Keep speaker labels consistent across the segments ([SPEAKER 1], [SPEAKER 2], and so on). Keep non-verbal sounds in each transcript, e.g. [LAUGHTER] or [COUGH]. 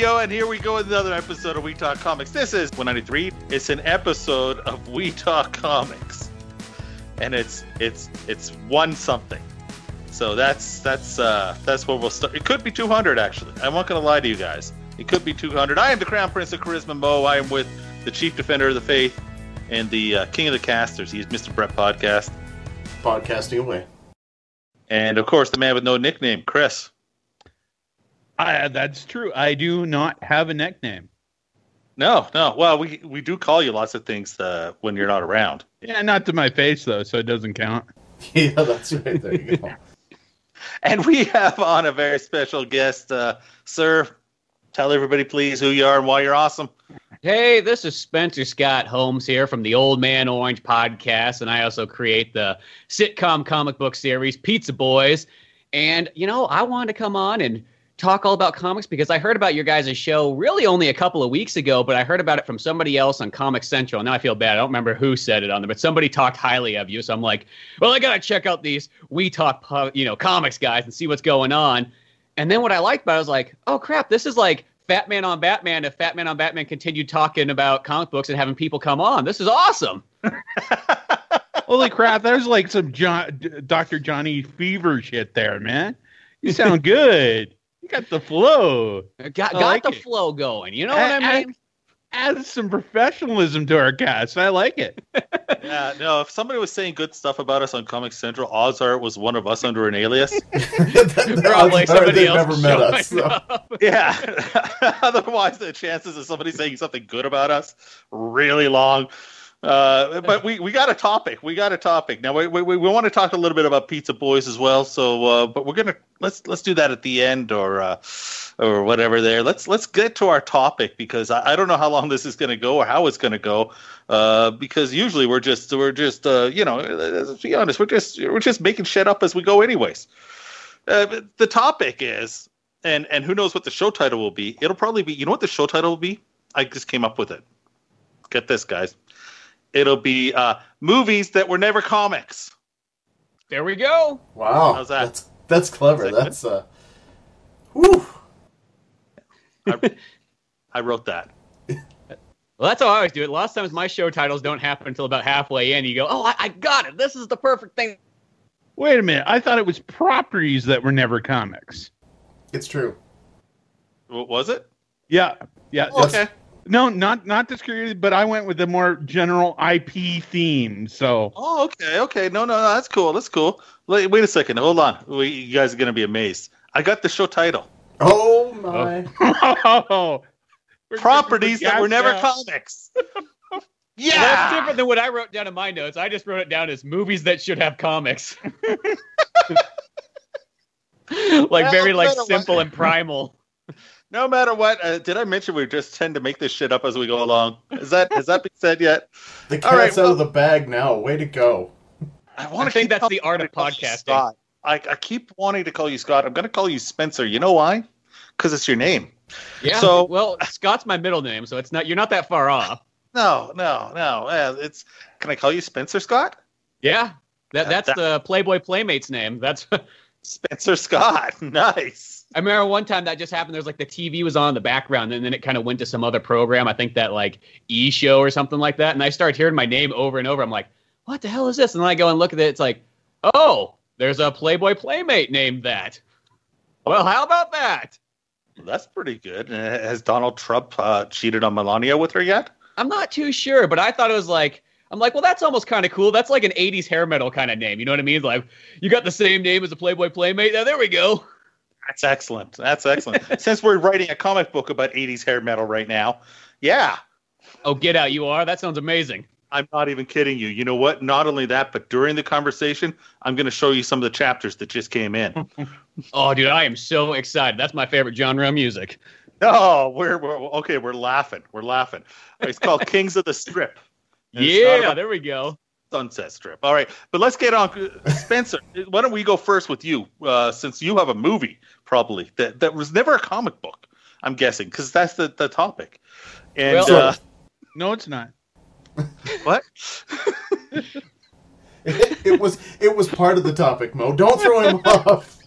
[SPEAKER 1] And here we go with another episode of We Talk Comics. This is 193. It's an episode of We Talk Comics, and it's it's it's one something. So that's that's uh, that's where we'll start. It could be 200 actually. I'm not gonna lie to you guys. It could be 200. I am the Crown Prince of Charisma Mo. I am with the Chief Defender of the Faith and the uh, King of the Casters. He's Mr. Brett Podcast,
[SPEAKER 2] Podcasting away.
[SPEAKER 1] and of course the man with no nickname, Chris.
[SPEAKER 3] I, that's true. I do not have a nickname.
[SPEAKER 1] No, no. Well, we we do call you lots of things uh, when you're not around.
[SPEAKER 3] Yeah, not to my face though, so it doesn't count. [LAUGHS]
[SPEAKER 2] Yeah, that's right. There you go. [LAUGHS]
[SPEAKER 1] And we have on a very special guest, uh, sir. Tell everybody, please, who you are and why you're awesome.
[SPEAKER 4] Hey, this is Spencer Scott Holmes here from the Old Man Orange podcast, and I also create the sitcom comic book series Pizza Boys. And, you know, I wanted to come on and talk all about comics because I heard about your guys' show really only a couple of weeks ago, but I heard about it from somebody else on Comic Central. Now I feel bad. I don't remember who said it on there, but somebody talked highly of you. So I'm like, well, I got to check out these We Talk, you know, comics guys and see what's going on. And then what I liked about it I was like, oh crap, this is like Fat Man on Batman if Fat Man on Batman continued talking about comic books and having people come on. This is awesome. [LAUGHS]
[SPEAKER 3] Holy crap, that was like some John, Dr. Johnny Fever shit there, man. You sound [LAUGHS] good. You got the flow.
[SPEAKER 4] Got, got
[SPEAKER 3] like
[SPEAKER 4] the
[SPEAKER 3] it.
[SPEAKER 4] flow going. You know what I mean?
[SPEAKER 3] Add some professionalism to our cast. I like it. [LAUGHS]
[SPEAKER 1] Yeah, no. If somebody was saying good stuff about us on Comic Central, odds are it was one of us under an alias.
[SPEAKER 4] Probably
[SPEAKER 2] Odds are
[SPEAKER 4] somebody
[SPEAKER 2] they've
[SPEAKER 4] else
[SPEAKER 2] never met us. so. [LAUGHS]
[SPEAKER 1] yeah. [LAUGHS] Otherwise, the chances of somebody saying something good about us really long. Uh, but we, we got a topic. We got a topic. Now we, we, we want to talk a little bit about Pizza Boys as well. So, uh, but we're gonna let's let's do that at the end or uh, or whatever. There. Let's let's get to our topic because I, I don't know how long this is gonna go or how it's gonna go. Uh, because usually we're just we're just uh, you know let's be honest we're just we're just making shit up as we go anyways. Uh, the topic is and and who knows what the show title will be? It'll probably be. You know what the show title will be? I just came up with it. Get this, guys. It'll be uh, movies that were never comics.
[SPEAKER 4] There we go.
[SPEAKER 2] Wow,
[SPEAKER 1] How's that?
[SPEAKER 2] That's that's clever.
[SPEAKER 1] That
[SPEAKER 2] that's uh, whew.
[SPEAKER 1] I, I wrote that.
[SPEAKER 4] Well, that's how I always do it. Lots of times my show titles don't happen until about halfway in. You go, oh, I, I got it. This is the perfect thing.
[SPEAKER 3] Wait a minute. I thought it was properties that were never comics.
[SPEAKER 2] It's true.
[SPEAKER 1] What was it?
[SPEAKER 3] Yeah. Yeah.
[SPEAKER 2] Yes.
[SPEAKER 1] Okay.
[SPEAKER 3] No, not not discreetly, but I went with the more general IP theme. So
[SPEAKER 1] Oh, okay, okay. No, no, no. That's cool. That's cool. Wait, wait a second. Hold on. We, you guys are gonna be amazed. I got the show title.
[SPEAKER 2] Oh my!
[SPEAKER 3] We're
[SPEAKER 1] oh. [LAUGHS]
[SPEAKER 3] Properties
[SPEAKER 1] that were never
[SPEAKER 3] gassed out.
[SPEAKER 1] comics. [LAUGHS]
[SPEAKER 4] Well,
[SPEAKER 1] yeah.
[SPEAKER 4] that's different than what I wrote down in my notes. I just wrote it down as movies that should have comics. [LAUGHS] like very like simple and primal.
[SPEAKER 1] No matter what, uh, did I mention we just tend to make this shit up as we go along? Is that has that been said yet?
[SPEAKER 2] The
[SPEAKER 1] All
[SPEAKER 2] cat's
[SPEAKER 1] right,
[SPEAKER 2] out of the bag now. Way to go!
[SPEAKER 1] I
[SPEAKER 4] I
[SPEAKER 1] want to
[SPEAKER 4] think that's the art of podcasting.
[SPEAKER 1] Scott. I, I keep wanting to call you Scott. I'm going to call you Spencer. You know why? Because it's your name.
[SPEAKER 4] Yeah.
[SPEAKER 1] So-
[SPEAKER 4] well, Scott's my middle name, so it's not you're not that far off.
[SPEAKER 1] No, no, no. Uh, it's. Can I call you Spencer Scott?
[SPEAKER 4] Yeah. That
[SPEAKER 1] Yeah,
[SPEAKER 4] that's
[SPEAKER 1] that-
[SPEAKER 4] the Playboy Playmates name. That's [LAUGHS]
[SPEAKER 1] Spencer Scott. [LAUGHS] Nice.
[SPEAKER 4] I remember one time that just happened. There's like the TV was on in the background, and then it kind of went to some other program. I think that like E show or something like that. And I started hearing my name over and over. I'm like, what the hell is this? And then I go and look at it. It's like, oh, there's a Playboy Playmate named that. Well, how about that?
[SPEAKER 1] That's pretty good. Has Donald Trump uh, cheated on Melania with her yet?
[SPEAKER 4] I'm not too sure, but I thought it was like. I'm like, well, that's almost kind of cool. That's like an 80s hair metal kind of name. You know what I mean? Like, you got the same name as a Playboy Playmate. Now, there we go.
[SPEAKER 1] That's excellent. That's excellent. [LAUGHS] Since we're writing a comic book about 80s hair metal right now, yeah,
[SPEAKER 4] Oh, get out. You are? That sounds amazing.
[SPEAKER 1] I'm not even kidding you. You know what? Not only that, but during the conversation, I'm going to show you some of the chapters that just came in. [LAUGHS]
[SPEAKER 4] Oh, dude, I am so excited. That's my favorite genre of music.
[SPEAKER 1] Oh, we're, we're okay. We're laughing. We're laughing. It's called [LAUGHS] Kings of the Strip. And it's not
[SPEAKER 4] Yeah, there we go.
[SPEAKER 1] Sunset Strip. All right, but let's get on. Spencer, why don't we go first with you, uh, since you have a movie probably that that was never a comic book. I'm guessing because that's the the topic. And
[SPEAKER 4] Well-
[SPEAKER 1] uh,
[SPEAKER 3] No, it's not. [LAUGHS]
[SPEAKER 1] what?
[SPEAKER 2] It, it was it was part of the topic, Mo. Don't throw him [LAUGHS] off.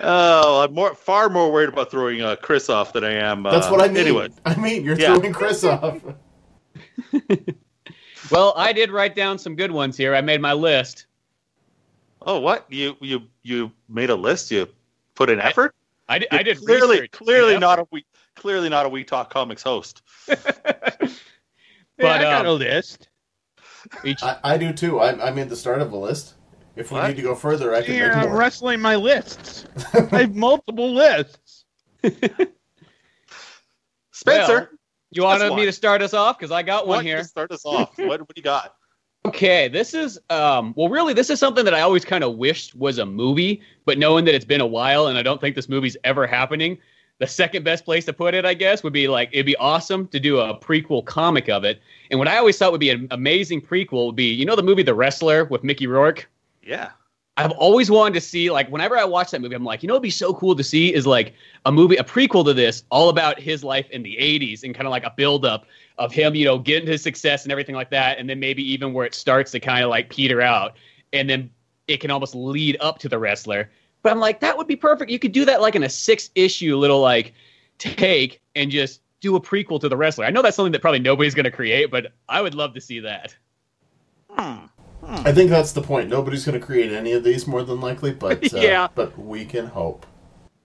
[SPEAKER 1] Oh, I'm more, far more worried about throwing uh, Chris off than I am. Uh,
[SPEAKER 2] That's what I mean.
[SPEAKER 1] Anyway,
[SPEAKER 2] I mean, you're
[SPEAKER 1] Yeah.
[SPEAKER 2] throwing Chris off. [LAUGHS]
[SPEAKER 4] Well, I did write down some good ones here. I made my list.
[SPEAKER 1] oh, what you you you made a list? You put an effort?
[SPEAKER 4] I did. I did
[SPEAKER 1] clearly
[SPEAKER 4] research.
[SPEAKER 1] clearly
[SPEAKER 4] Yep.
[SPEAKER 1] not a we clearly not a We Talk Comics host. [LAUGHS]
[SPEAKER 3] Yeah,
[SPEAKER 4] But,
[SPEAKER 3] I got
[SPEAKER 4] um,
[SPEAKER 3] a list.
[SPEAKER 4] Each,
[SPEAKER 2] I, I do too. I, I made the start of a list. If we
[SPEAKER 1] What?
[SPEAKER 2] need to go further, I can
[SPEAKER 3] Here,
[SPEAKER 2] make
[SPEAKER 3] I'm
[SPEAKER 2] more.
[SPEAKER 3] wrestling my lists. [LAUGHS] I have multiple lists.
[SPEAKER 1] Spencer,
[SPEAKER 4] Well, you wanted me to start us off because I got one here.
[SPEAKER 1] Start us off. [LAUGHS] what what do you got?
[SPEAKER 4] Okay, this is um well really this is something that I always kind of wished was a movie, but knowing that it's been a while and I don't think this movie's ever happening, the second best place to put it, I guess, would be like it'd be awesome to do a prequel comic of it. And what I always thought would be an amazing prequel would be, you know the movie The Wrestler with Mickey Rourke?
[SPEAKER 1] Yeah.
[SPEAKER 4] I've always wanted to see like whenever I watch that movie, I'm like, you know, it'd be so cool to see is like a movie, a prequel to this, all about his life in the '80s and kind of like a buildup of him, you know, getting his success and everything like that, and then maybe even where it starts to kind of like peter out, and then it can almost lead up to the wrestler. But I'm like, that would be perfect. You could do that like in a six issue little like take and just do a prequel to the wrestler. I know that's something that probably nobody's going to create, but I would love to see that.
[SPEAKER 1] Hmm.
[SPEAKER 2] I think that's the point. Nobody's going to create any of these more than likely, but [LAUGHS] uh,
[SPEAKER 4] Yeah.
[SPEAKER 2] but we can hope.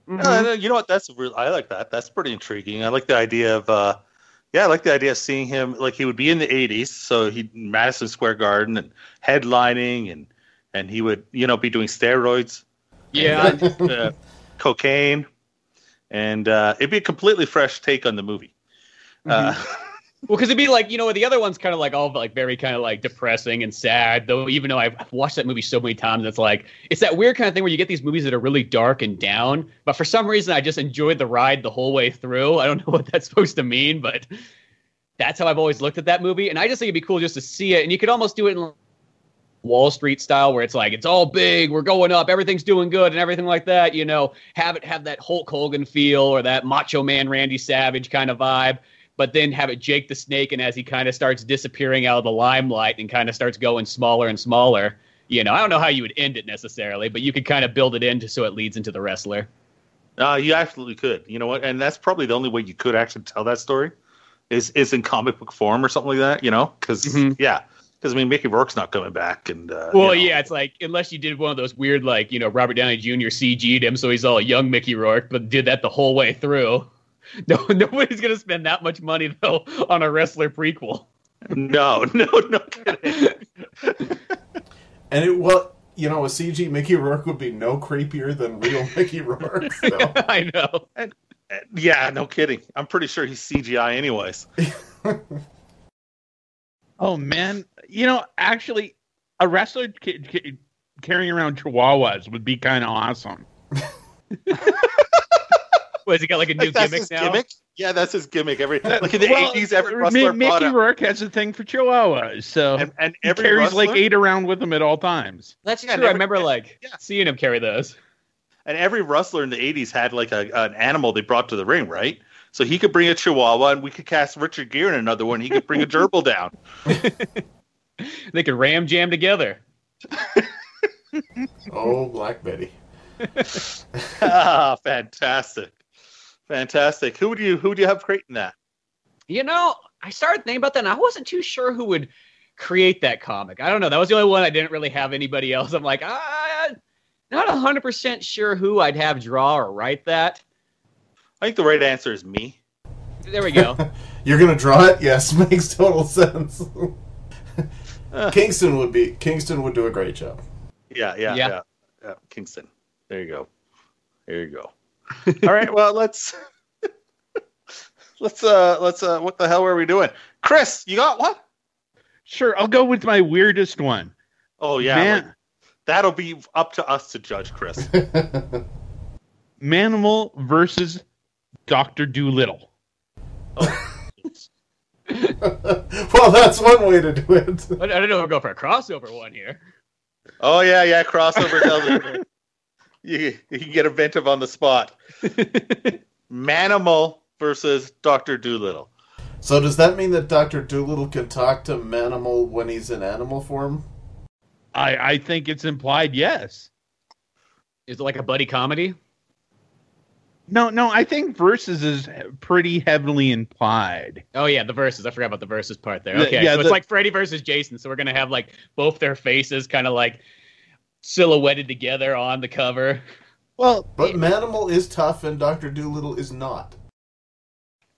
[SPEAKER 1] Uh, you know what? That's real. I like that. That's pretty intriguing. I like the idea of, uh, yeah, I like the idea of seeing him like he would be in the '80s, so he Madison Square Garden and headlining, and and he would you know be doing steroids,
[SPEAKER 4] Yeah, [LAUGHS]
[SPEAKER 1] uh, cocaine, and uh, it'd be a completely fresh take on the movie. Uh, [LAUGHS]
[SPEAKER 4] Well, because it'd be like you know the other one's kind of like all like very kind of like depressing and sad. Though even though I've watched that movie so many times, it's like it's that weird kind of thing where you get these movies that are really dark and down. But for some reason, I just enjoyed the ride the whole way through. I don't [LAUGHS] know what that's supposed to mean, but that's how I've always looked at that movie. And I just think it'd be cool just to see it. And you could almost do it in Wall Street style, where it's like it's all big, we're going up, everything's doing good, and everything like that. You know, have it have that Hulk Hogan feel or that Macho Man Randy Savage kind of vibe but then have it Jake the Snake, and as he kind of starts disappearing out of the limelight and kind of starts going smaller and smaller, you know, I don't know how you would end it necessarily, but you could kind of build it in just so it leads into the wrestler.
[SPEAKER 1] Uh, you absolutely could. You know what? And that's probably the only way you could actually tell that story is is in comic book form or something like that. You know? Because
[SPEAKER 4] Mhm.
[SPEAKER 1] yeah, because I mean Mickey Rourke's not coming back, and uh,
[SPEAKER 4] Well,
[SPEAKER 1] you know.
[SPEAKER 4] yeah, it's like unless you did one of those weird, like you know, Robert Downey Jr. CG'd him, so he's all young Mickey Rourke, but did that the whole way through. [LAUGHS] No, nobody's gonna spend that much money though on a wrestler prequel.
[SPEAKER 1] no, [LAUGHS] no, no kidding.
[SPEAKER 2] And it well, you know, a CG Mickey Rourke would be no creepier than real [LAUGHS] Mickey Rourke. So.
[SPEAKER 4] I know.
[SPEAKER 1] and yeah, no kidding. I'm pretty sure he's CGI anyways.
[SPEAKER 3] Oh man, you know, actually, a wrestler ca- ca- carrying around chihuahuas would be kind of awesome. [LAUGHS]
[SPEAKER 4] Was he got like a new
[SPEAKER 1] Like, that's
[SPEAKER 4] gimmick
[SPEAKER 1] his
[SPEAKER 4] now?
[SPEAKER 1] gimmick. Yeah, that's his gimmick. Every like in the
[SPEAKER 3] Well,
[SPEAKER 1] 80s, every
[SPEAKER 3] Mi-
[SPEAKER 1] wrestler
[SPEAKER 3] Mickey
[SPEAKER 1] brought up,
[SPEAKER 3] Rourke has a thing for chihuahuas, so
[SPEAKER 1] and, and
[SPEAKER 3] he
[SPEAKER 1] every
[SPEAKER 3] carries
[SPEAKER 1] wrestler,
[SPEAKER 3] like eight around with him at all times.
[SPEAKER 4] That's
[SPEAKER 1] Yeah,
[SPEAKER 4] true. I remember like
[SPEAKER 1] yeah.
[SPEAKER 4] seeing him carry those.
[SPEAKER 1] and every wrestler in the 80s had like a, an animal they brought to the ring, right? So he could bring a chihuahua, and we could cast Richard Gere in another one. He could bring a gerbil down. [LAUGHS]
[SPEAKER 4] They could ram jam together. [LAUGHS]
[SPEAKER 2] Oh, Black Betty.
[SPEAKER 1] ah, fantastic, fantastic. Who do you who do you have creating that?
[SPEAKER 4] You know, I started thinking about that, and I wasn't too sure who would create that comic. I don't know. That was the only one I didn't really have anybody else. I'm like, ah, not hundred percent sure who I'd have draw or write that.
[SPEAKER 1] I think the right answer is me.
[SPEAKER 4] There we go. [LAUGHS]
[SPEAKER 2] You're gonna draw it? Yes, [LAUGHS] makes total sense. Kingston would be Kingston would do a great job.
[SPEAKER 1] Yeah, yeah,
[SPEAKER 4] Yeah.
[SPEAKER 1] yeah, yeah. Kingston. There you go. There you go. [LAUGHS] All right. Well, let's [LAUGHS] let's uh let's uh what the hell are we doing? Chris, you got one?
[SPEAKER 3] Sure, I'll go with my weirdest one.
[SPEAKER 1] Oh yeah,
[SPEAKER 3] Man-
[SPEAKER 1] like, that'll be up to us to judge, Chris. [LAUGHS]
[SPEAKER 3] Manimal versus Doctor Doolittle.
[SPEAKER 2] well, that's one way to do it.
[SPEAKER 4] I I don't know. if We're going for a crossover one here.
[SPEAKER 1] oh yeah, yeah. Crossover. Tells you you can get inventive on the spot. [LAUGHS] Manimal versus Doctor Doolittle.
[SPEAKER 2] So does that mean that Doctor Doolittle can talk to Manimal when he's in animal form?
[SPEAKER 3] I, I think it's implied yes.
[SPEAKER 4] Is it like a buddy comedy?
[SPEAKER 3] No, no, I think versus is pretty heavily implied.
[SPEAKER 4] Oh yeah, the verses. I forgot about the verses part there.
[SPEAKER 3] The-
[SPEAKER 4] Okay,
[SPEAKER 3] yeah,
[SPEAKER 4] so it's like Freddy versus Jason. So we're gonna have like both their faces kind of like silhouetted together on the cover.
[SPEAKER 3] Well,
[SPEAKER 2] But Manimal is tough and Doctor Doolittle is not.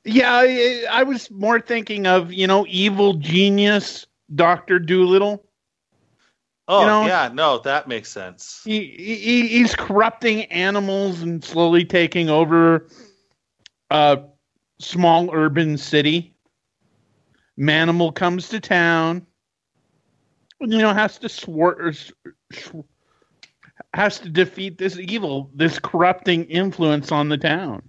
[SPEAKER 3] yeah, I, I was more thinking of you know evil genius Doctor Doolittle.
[SPEAKER 1] Oh
[SPEAKER 3] You know-
[SPEAKER 1] yeah, no, that makes sense.
[SPEAKER 3] He, he he's corrupting animals and slowly taking over a small urban city. Manimal comes to town. You know, has to swart or s- sh- has to defeat this evil, this corrupting influence on the town.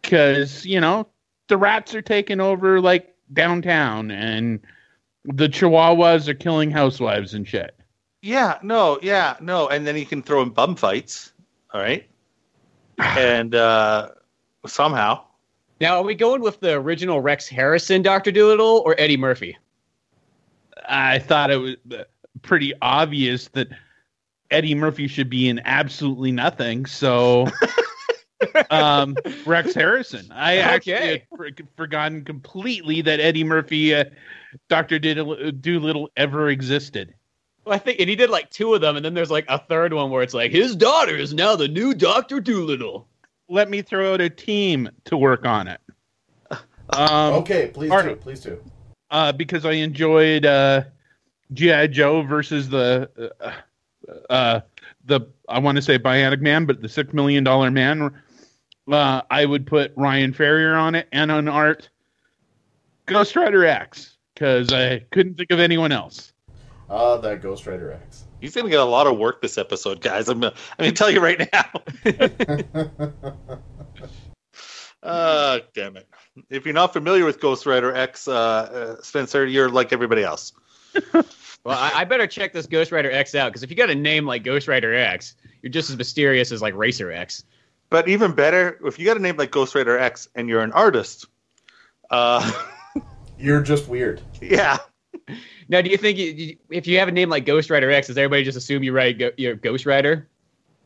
[SPEAKER 3] Because you know the rats are taking over like downtown, and the Chihuahuas are killing housewives and shit.
[SPEAKER 1] Yeah, no, yeah, no, and then he can throw in bum fights. All right, [SIGHS] and uh, somehow,
[SPEAKER 4] Now, are we going with the original Rex Harrison Doctor Doolittle or Eddie Murphy?
[SPEAKER 3] I thought it was pretty obvious that Eddie Murphy should be in absolutely nothing. So, [LAUGHS] um, Rex Harrison. I actually had for, forgotten completely that Eddie Murphy, uh, Doctor Doolittle, ever existed.
[SPEAKER 4] Well, I think, and he did like two of them, and then there's like a third one where it's like his daughter is now the new Doctor Doolittle.
[SPEAKER 3] Let me throw out a team to work on it. Um,
[SPEAKER 2] okay, please do,
[SPEAKER 3] Arnold.
[SPEAKER 2] please do.
[SPEAKER 3] uh, because I enjoyed uh, GI Joe versus the uh, uh, the I want to say Bionic Man, but the Six Million Dollar Man. Uh, I would put Ryan Ferrier on it, and on art, Ghost Rider X, because I couldn't think of anyone else.
[SPEAKER 2] Ah, that Ghost Rider X.
[SPEAKER 1] he's gonna get a lot of work this episode, guys. I'm, gonna- I'm gonna tell you right now. Uh, [LAUGHS] [LAUGHS] damn it! If you're not familiar with Ghost Rider X, uh, uh, Spencer, you're like everybody else. [LAUGHS]
[SPEAKER 4] Well, I, I better check this Ghost Rider X out because if you got a name like Ghost Rider X, you're just as mysterious as like Racer X.
[SPEAKER 1] But even better, if you got a name like Ghost Rider X and you're an artist, uh, [LAUGHS]
[SPEAKER 2] You're just weird.
[SPEAKER 1] yeah,
[SPEAKER 4] Now, do you think you, you- if you have a name like Ghost Rider X, does everybody just assume you write go, you're Ghost Rider?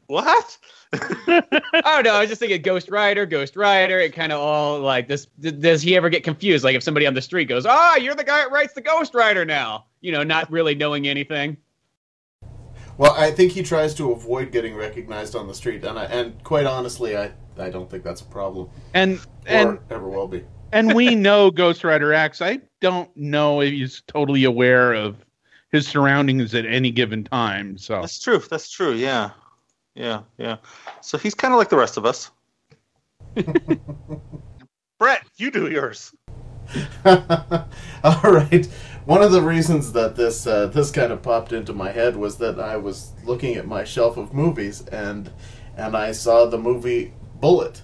[SPEAKER 1] what?
[SPEAKER 4] I don't know. I was just thinking Ghost Rider, Ghost Rider. It kind of all like this. Does he ever get confused? Like if somebody on the street goes, "Ah, you're the guy that writes the Ghost Rider now," you know, not really knowing anything.
[SPEAKER 2] Well, I think he tries to avoid getting recognized on the street, and I, and quite honestly, I, I don't think that's a problem,
[SPEAKER 3] And
[SPEAKER 2] or
[SPEAKER 3] and
[SPEAKER 2] ever will be.
[SPEAKER 3] and we know Ghost Rider X. I don't know if he's totally aware of his surroundings at any given time. So
[SPEAKER 1] That's true. That's true. Yeah, yeah, yeah. So he's kind of like the rest of us. [LAUGHS] Brett, you do yours. [LAUGHS]
[SPEAKER 2] All right. One of the reasons that this uh, this kind of popped into my head was that I was looking at my shelf of movies and and I saw the movie Bullitt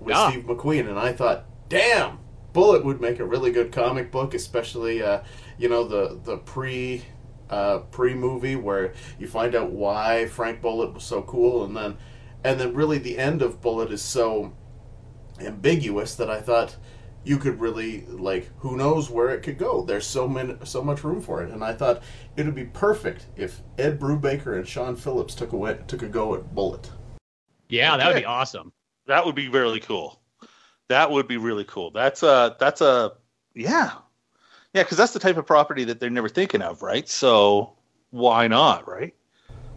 [SPEAKER 2] with
[SPEAKER 4] Ah.
[SPEAKER 2] Steve McQueen, and I thought, damn, Bullitt would make a really good comic book, especially uh, you know the the pre uh, pre movie where you find out why Frank Bullitt was so cool, and then and then really the end of Bullitt is so ambiguous that I thought you could really like who knows where it could go. There's so many so much room for it, and I thought it would be perfect if Ed Brubaker and Sean Phillips took away took a go at Bullitt.
[SPEAKER 4] Yeah, that would be awesome.
[SPEAKER 1] That would be really cool. That would be really cool. That's a that's a yeah, yeah, because that's the type of property that they're never thinking of, right? So why not, right?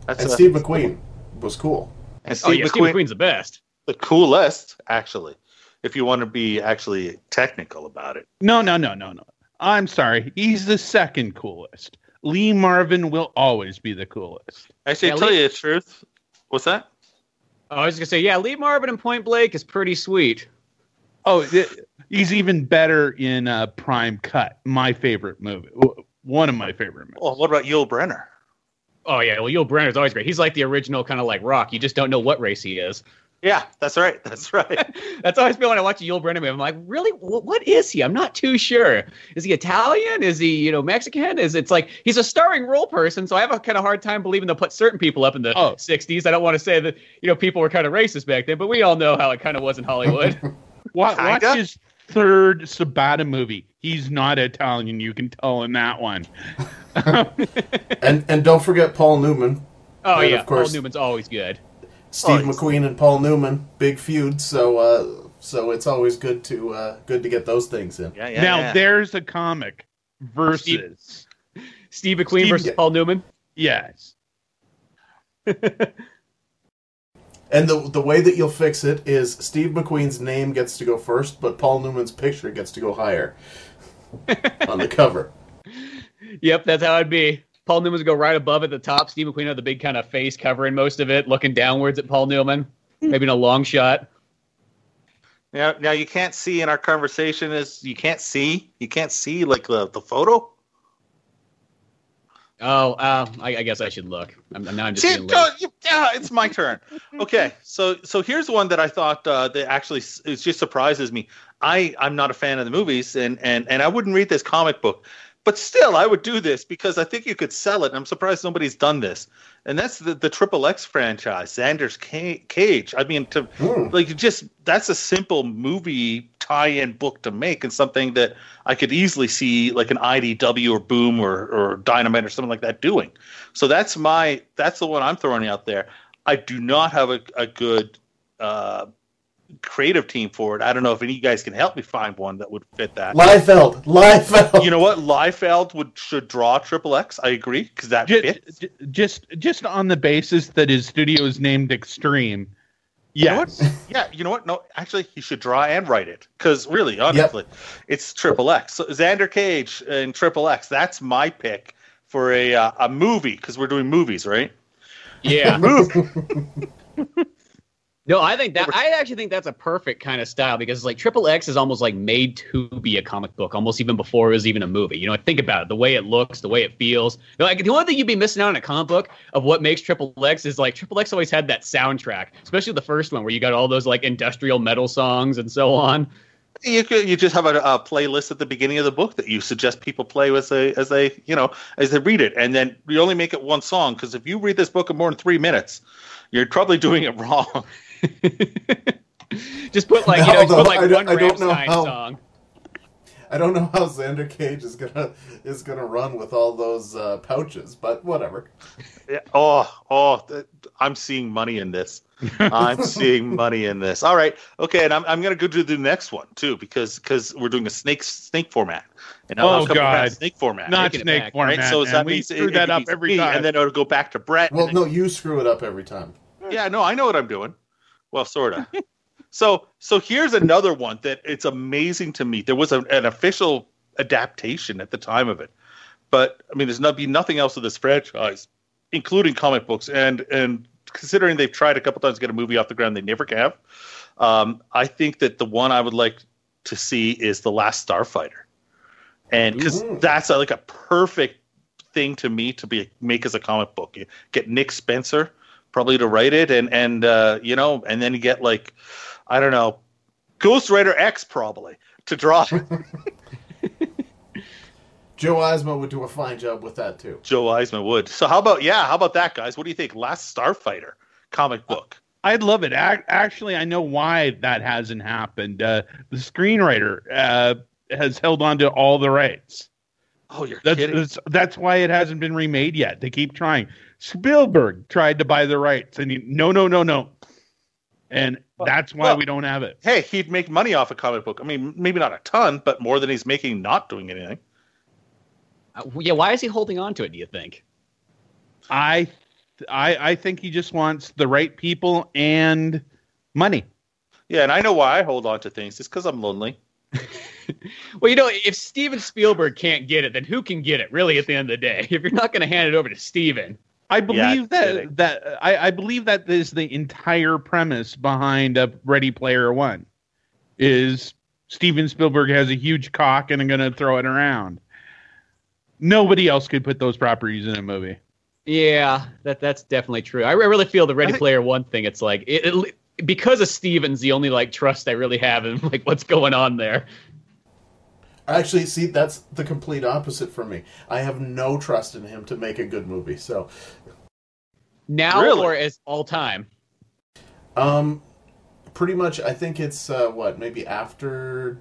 [SPEAKER 1] That's
[SPEAKER 2] And
[SPEAKER 1] a-
[SPEAKER 2] Steve McQueen was cool.
[SPEAKER 1] and
[SPEAKER 4] Oh yeah,
[SPEAKER 1] McQueen,
[SPEAKER 4] Steve McQueen's the best.
[SPEAKER 1] the coolest, actually. If you want to be actually technical about it,
[SPEAKER 3] no, no, no, no, no. I'm sorry. He's the second coolest. Lee Marvin will always be the coolest.
[SPEAKER 1] actually,
[SPEAKER 4] Yeah,
[SPEAKER 1] to tell
[SPEAKER 4] Lee-
[SPEAKER 1] you the truth, what's that?
[SPEAKER 4] Oh, I was gonna say, yeah, Lee Marvin and Point Blank is pretty sweet.
[SPEAKER 3] Oh, th- he's even better in uh, Prime Cut. My favorite movie. One of my favorite movies.
[SPEAKER 1] Well, what about Yul Brynner?
[SPEAKER 4] Oh yeah, well, Yul Brynner's always great. He's like the original kind of like Rock. You just don't know what race he is.
[SPEAKER 1] Yeah, that's right. That's [LAUGHS] right.
[SPEAKER 4] That's always been when I watch a Yul Brynner movie. I'm like, really? What is he? I'm not too sure. Is he Italian? Is he, you know, Mexican? Is it's like he's a starring role person, so I have a kind of hard time believing they'll put certain people up in the
[SPEAKER 3] Oh.
[SPEAKER 4] 60s. I don't want to say that you know people were kind of racist back then, but we all know how it kind of was in Hollywood. [LAUGHS]
[SPEAKER 3] Wa- watch his third Sabata movie. He's not Italian. You can tell in that one. [LAUGHS]
[SPEAKER 2] And and don't forget Paul Newman.
[SPEAKER 4] oh
[SPEAKER 2] And
[SPEAKER 4] yeah,
[SPEAKER 2] of course-
[SPEAKER 4] Paul Newman's always good.
[SPEAKER 2] Steve
[SPEAKER 1] Oh,
[SPEAKER 2] McQueen and Paul Newman, big feud. So uh, so it's always good to uh, good to get those things in.
[SPEAKER 1] Yeah, yeah.
[SPEAKER 3] now
[SPEAKER 1] yeah.
[SPEAKER 3] there's a comic versus
[SPEAKER 4] Steve McQueen
[SPEAKER 3] Steve-
[SPEAKER 4] versus Paul Newman.
[SPEAKER 3] yes. [LAUGHS]
[SPEAKER 2] And the the way that you'll fix it is Steve McQueen's name gets to go first, but Paul Newman's picture gets to go higher [LAUGHS] on the cover.
[SPEAKER 4] Yep, that's how it'd be. Paul Newman's go right above at the top. Steve McQueen had the big kind of face covering most of it, looking downwards at Paul Newman, maybe in a long shot.
[SPEAKER 1] Now, now you can't see in our conversation is you can't see you can't see like the the photo.
[SPEAKER 4] Oh, uh, I, I guess I should look. I'm, I'm now I'm just
[SPEAKER 1] See,
[SPEAKER 4] being
[SPEAKER 1] no, you- yeah, it's my turn. [LAUGHS] Okay, so so here's one that I thought uh, that actually s- it just surprises me. I I'm not a fan of the movies, and and and I wouldn't read this comic book, but still I would do this because I think you could sell it. And I'm surprised nobody's done this, and that's the the Triple X franchise, Xander's Cage. I mean, to
[SPEAKER 2] Hmm.
[SPEAKER 1] like just that's a simple movie tie-in book to make and something that I could easily see like an IDW or Boom or or Dynamite or something like that doing. So that's my that's the one I'm throwing out there. I do not have a, a good uh, creative team for it. I don't know if any of you guys can help me find one that would fit that.
[SPEAKER 2] Liefeld, Liefeld.
[SPEAKER 1] You know what? Liefeld would should draw Triple X. I agree because that fits.
[SPEAKER 3] Just, just just on the basis that his studio is named Extreme.
[SPEAKER 1] You know [LAUGHS] Yeah, you know what? No, actually, he should draw and write it because really, honestly, it's Triple X. So Xander Cage and Triple X. That's my pick for a uh, a movie because we're doing movies, right?
[SPEAKER 4] Yeah. [LAUGHS]
[SPEAKER 1] Movie. [LAUGHS]
[SPEAKER 4] No, I think that I actually think that's a perfect kind of style because like Triple X is almost like made to be a comic book, almost even before it was even a movie. You know, think about it, the way it looks, the way it feels. Like the only thing you'd be missing out on a comic book of what makes Triple X is like Triple X always had that soundtrack, especially the first one where you got all those like industrial metal songs and so on.
[SPEAKER 1] You could, you just have a, a playlist at the beginning of the book that you suggest people play as they as they you know as they read it, and then you only make it one song because if you read this book in more than three minutes, you're probably doing it [LAUGHS] wrong. [LAUGHS]
[SPEAKER 4] just put like you know, just
[SPEAKER 2] Although
[SPEAKER 4] put like
[SPEAKER 2] I don't-
[SPEAKER 4] one
[SPEAKER 2] I don't know
[SPEAKER 4] Rammstein
[SPEAKER 2] how-
[SPEAKER 4] song.
[SPEAKER 2] I don't know how Xander Cage is gonna is gonna run with all those uh, pouches, but whatever.
[SPEAKER 1] Yeah. Oh, oh, th- I'm seeing money in this. I'm [LAUGHS] seeing money in this. All right, okay, and I'm, I'm gonna go to the next one too because because we're doing a snake snake format. And
[SPEAKER 3] Oh,
[SPEAKER 1] I'm coming back to
[SPEAKER 3] God.
[SPEAKER 1] snake format.
[SPEAKER 3] Not snake
[SPEAKER 4] back,
[SPEAKER 3] format.
[SPEAKER 1] right, so
[SPEAKER 3] man.
[SPEAKER 1] that
[SPEAKER 3] we
[SPEAKER 1] means
[SPEAKER 3] screw
[SPEAKER 1] it-
[SPEAKER 3] that
[SPEAKER 1] it
[SPEAKER 3] up every
[SPEAKER 1] me,
[SPEAKER 3] time.
[SPEAKER 1] and then it'll go back to Brett.
[SPEAKER 2] Well,
[SPEAKER 1] and
[SPEAKER 2] no, you screw it up every time.
[SPEAKER 1] Yeah, no, I know what I'm doing. Well, sort of. so, so here's another one that it's amazing to me. There was a, an official adaptation at the time of it, but I mean, there's not be nothing else of this franchise, including comic books, and and considering they've tried a couple times to get a movie off the ground, they never have. Um, I think that the one I would like to see is the Last Starfighter, and because
[SPEAKER 2] Mhm.
[SPEAKER 1] that's a, like a perfect thing to me to be make as a comic book. You get Nick Spencer probably to write it, and and uh, you know, and then get like I don't know, Ghost Rider X probably to draw [LAUGHS] [LAUGHS]
[SPEAKER 2] Joe Eisma would do a fine job with that too.
[SPEAKER 1] Joe Eisma would. So how about yeah, how about that, guys? What do you think? Last Starfighter comic book.
[SPEAKER 3] I'd love it. Actually, I know why that hasn't happened. Uh, the screenwriter uh, has held on to all the rights.
[SPEAKER 1] Oh, you're
[SPEAKER 3] That's,
[SPEAKER 1] kidding.
[SPEAKER 3] that's that's why it hasn't been remade yet. They keep trying. Spielberg tried to buy the rights, and he, no, no, no, no, and that's why
[SPEAKER 1] well-
[SPEAKER 3] we don't have it.
[SPEAKER 1] Hey, he'd make money off a comic book. I mean, maybe not a ton, but more than he's making not doing anything.
[SPEAKER 4] Uh, yeah, why is he holding on to it? Do you think?
[SPEAKER 3] I, I, I think he just wants the right people and money.
[SPEAKER 1] Yeah, and I know why I hold on to things. It's because I'm lonely. [LAUGHS] [LAUGHS]
[SPEAKER 4] Well, you know, if Steven Spielberg can't get it, then who can get it? Really, at the end of the day, [LAUGHS] if you're not going to hand it over to Steven,
[SPEAKER 3] I believe that
[SPEAKER 1] kidding.
[SPEAKER 3] that I, I believe that is the entire premise behind a Ready Player One. Is Steven Spielberg has a huge cock and I'm going to throw it around. Nobody else could put those properties in a movie.
[SPEAKER 4] yeah, that that's definitely true. I really feel the Ready
[SPEAKER 1] think-
[SPEAKER 4] Player One thing. It's like it, it, because of Steven's the only like trust I really have in like what's going on there.
[SPEAKER 2] Actually, see, that's the complete opposite for me. I have no trust in him to make a good movie. So,
[SPEAKER 4] Now
[SPEAKER 1] Really?
[SPEAKER 4] or as all time.
[SPEAKER 2] um, pretty much, I think it's uh, what maybe after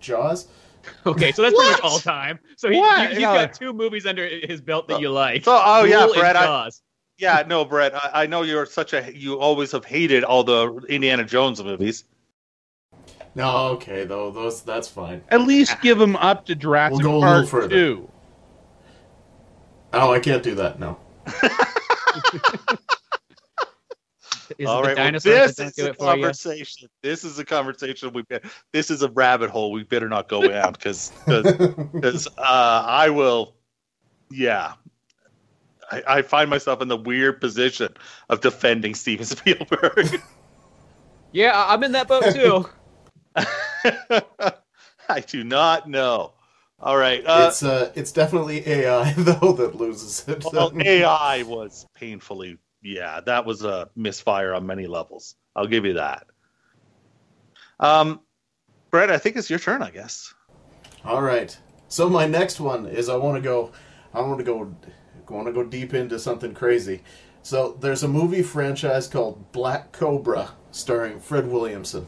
[SPEAKER 2] Jaws. [LAUGHS]
[SPEAKER 4] Okay, so that's pretty much all time. So he,
[SPEAKER 3] What?
[SPEAKER 4] he, has
[SPEAKER 3] Yeah.
[SPEAKER 4] got two movies under his belt that you like.
[SPEAKER 1] So, oh yeah,
[SPEAKER 4] Rule and
[SPEAKER 1] Brett, I,
[SPEAKER 4] Jaws.
[SPEAKER 1] Yeah, no, Brett. I, I know you're such a you always have hated all the Indiana Jones movies.
[SPEAKER 2] No, okay, though those that's fine.
[SPEAKER 3] At least give them up to Jurassic
[SPEAKER 2] We'll go a little
[SPEAKER 3] Park
[SPEAKER 2] further.
[SPEAKER 3] 2.
[SPEAKER 2] Oh, I can't do that. No.
[SPEAKER 4] Is
[SPEAKER 1] All
[SPEAKER 4] it the
[SPEAKER 1] right, well, this is a
[SPEAKER 4] it for you?
[SPEAKER 1] conversation. This is a conversation we. This is a rabbit hole we better not go [LAUGHS] down because because uh, I will. Yeah, I, I find myself in the weird position of defending Steven [LAUGHS] Spielberg.
[SPEAKER 4] Yeah, I'm in that boat too. [LAUGHS] [LAUGHS]
[SPEAKER 1] I do not know. All right. Uh,
[SPEAKER 2] it's uh, it's definitely AI [LAUGHS] though that loses it.
[SPEAKER 1] well, [LAUGHS] AI was painfully. Yeah, that was a misfire on many levels. I'll give you that. Um, Brett, I think it's your turn. I guess.
[SPEAKER 2] All right. So my next one is I want to go, I want to go, want to go deep into something crazy. So there's a movie franchise called Black Cobra starring Fred Williamson.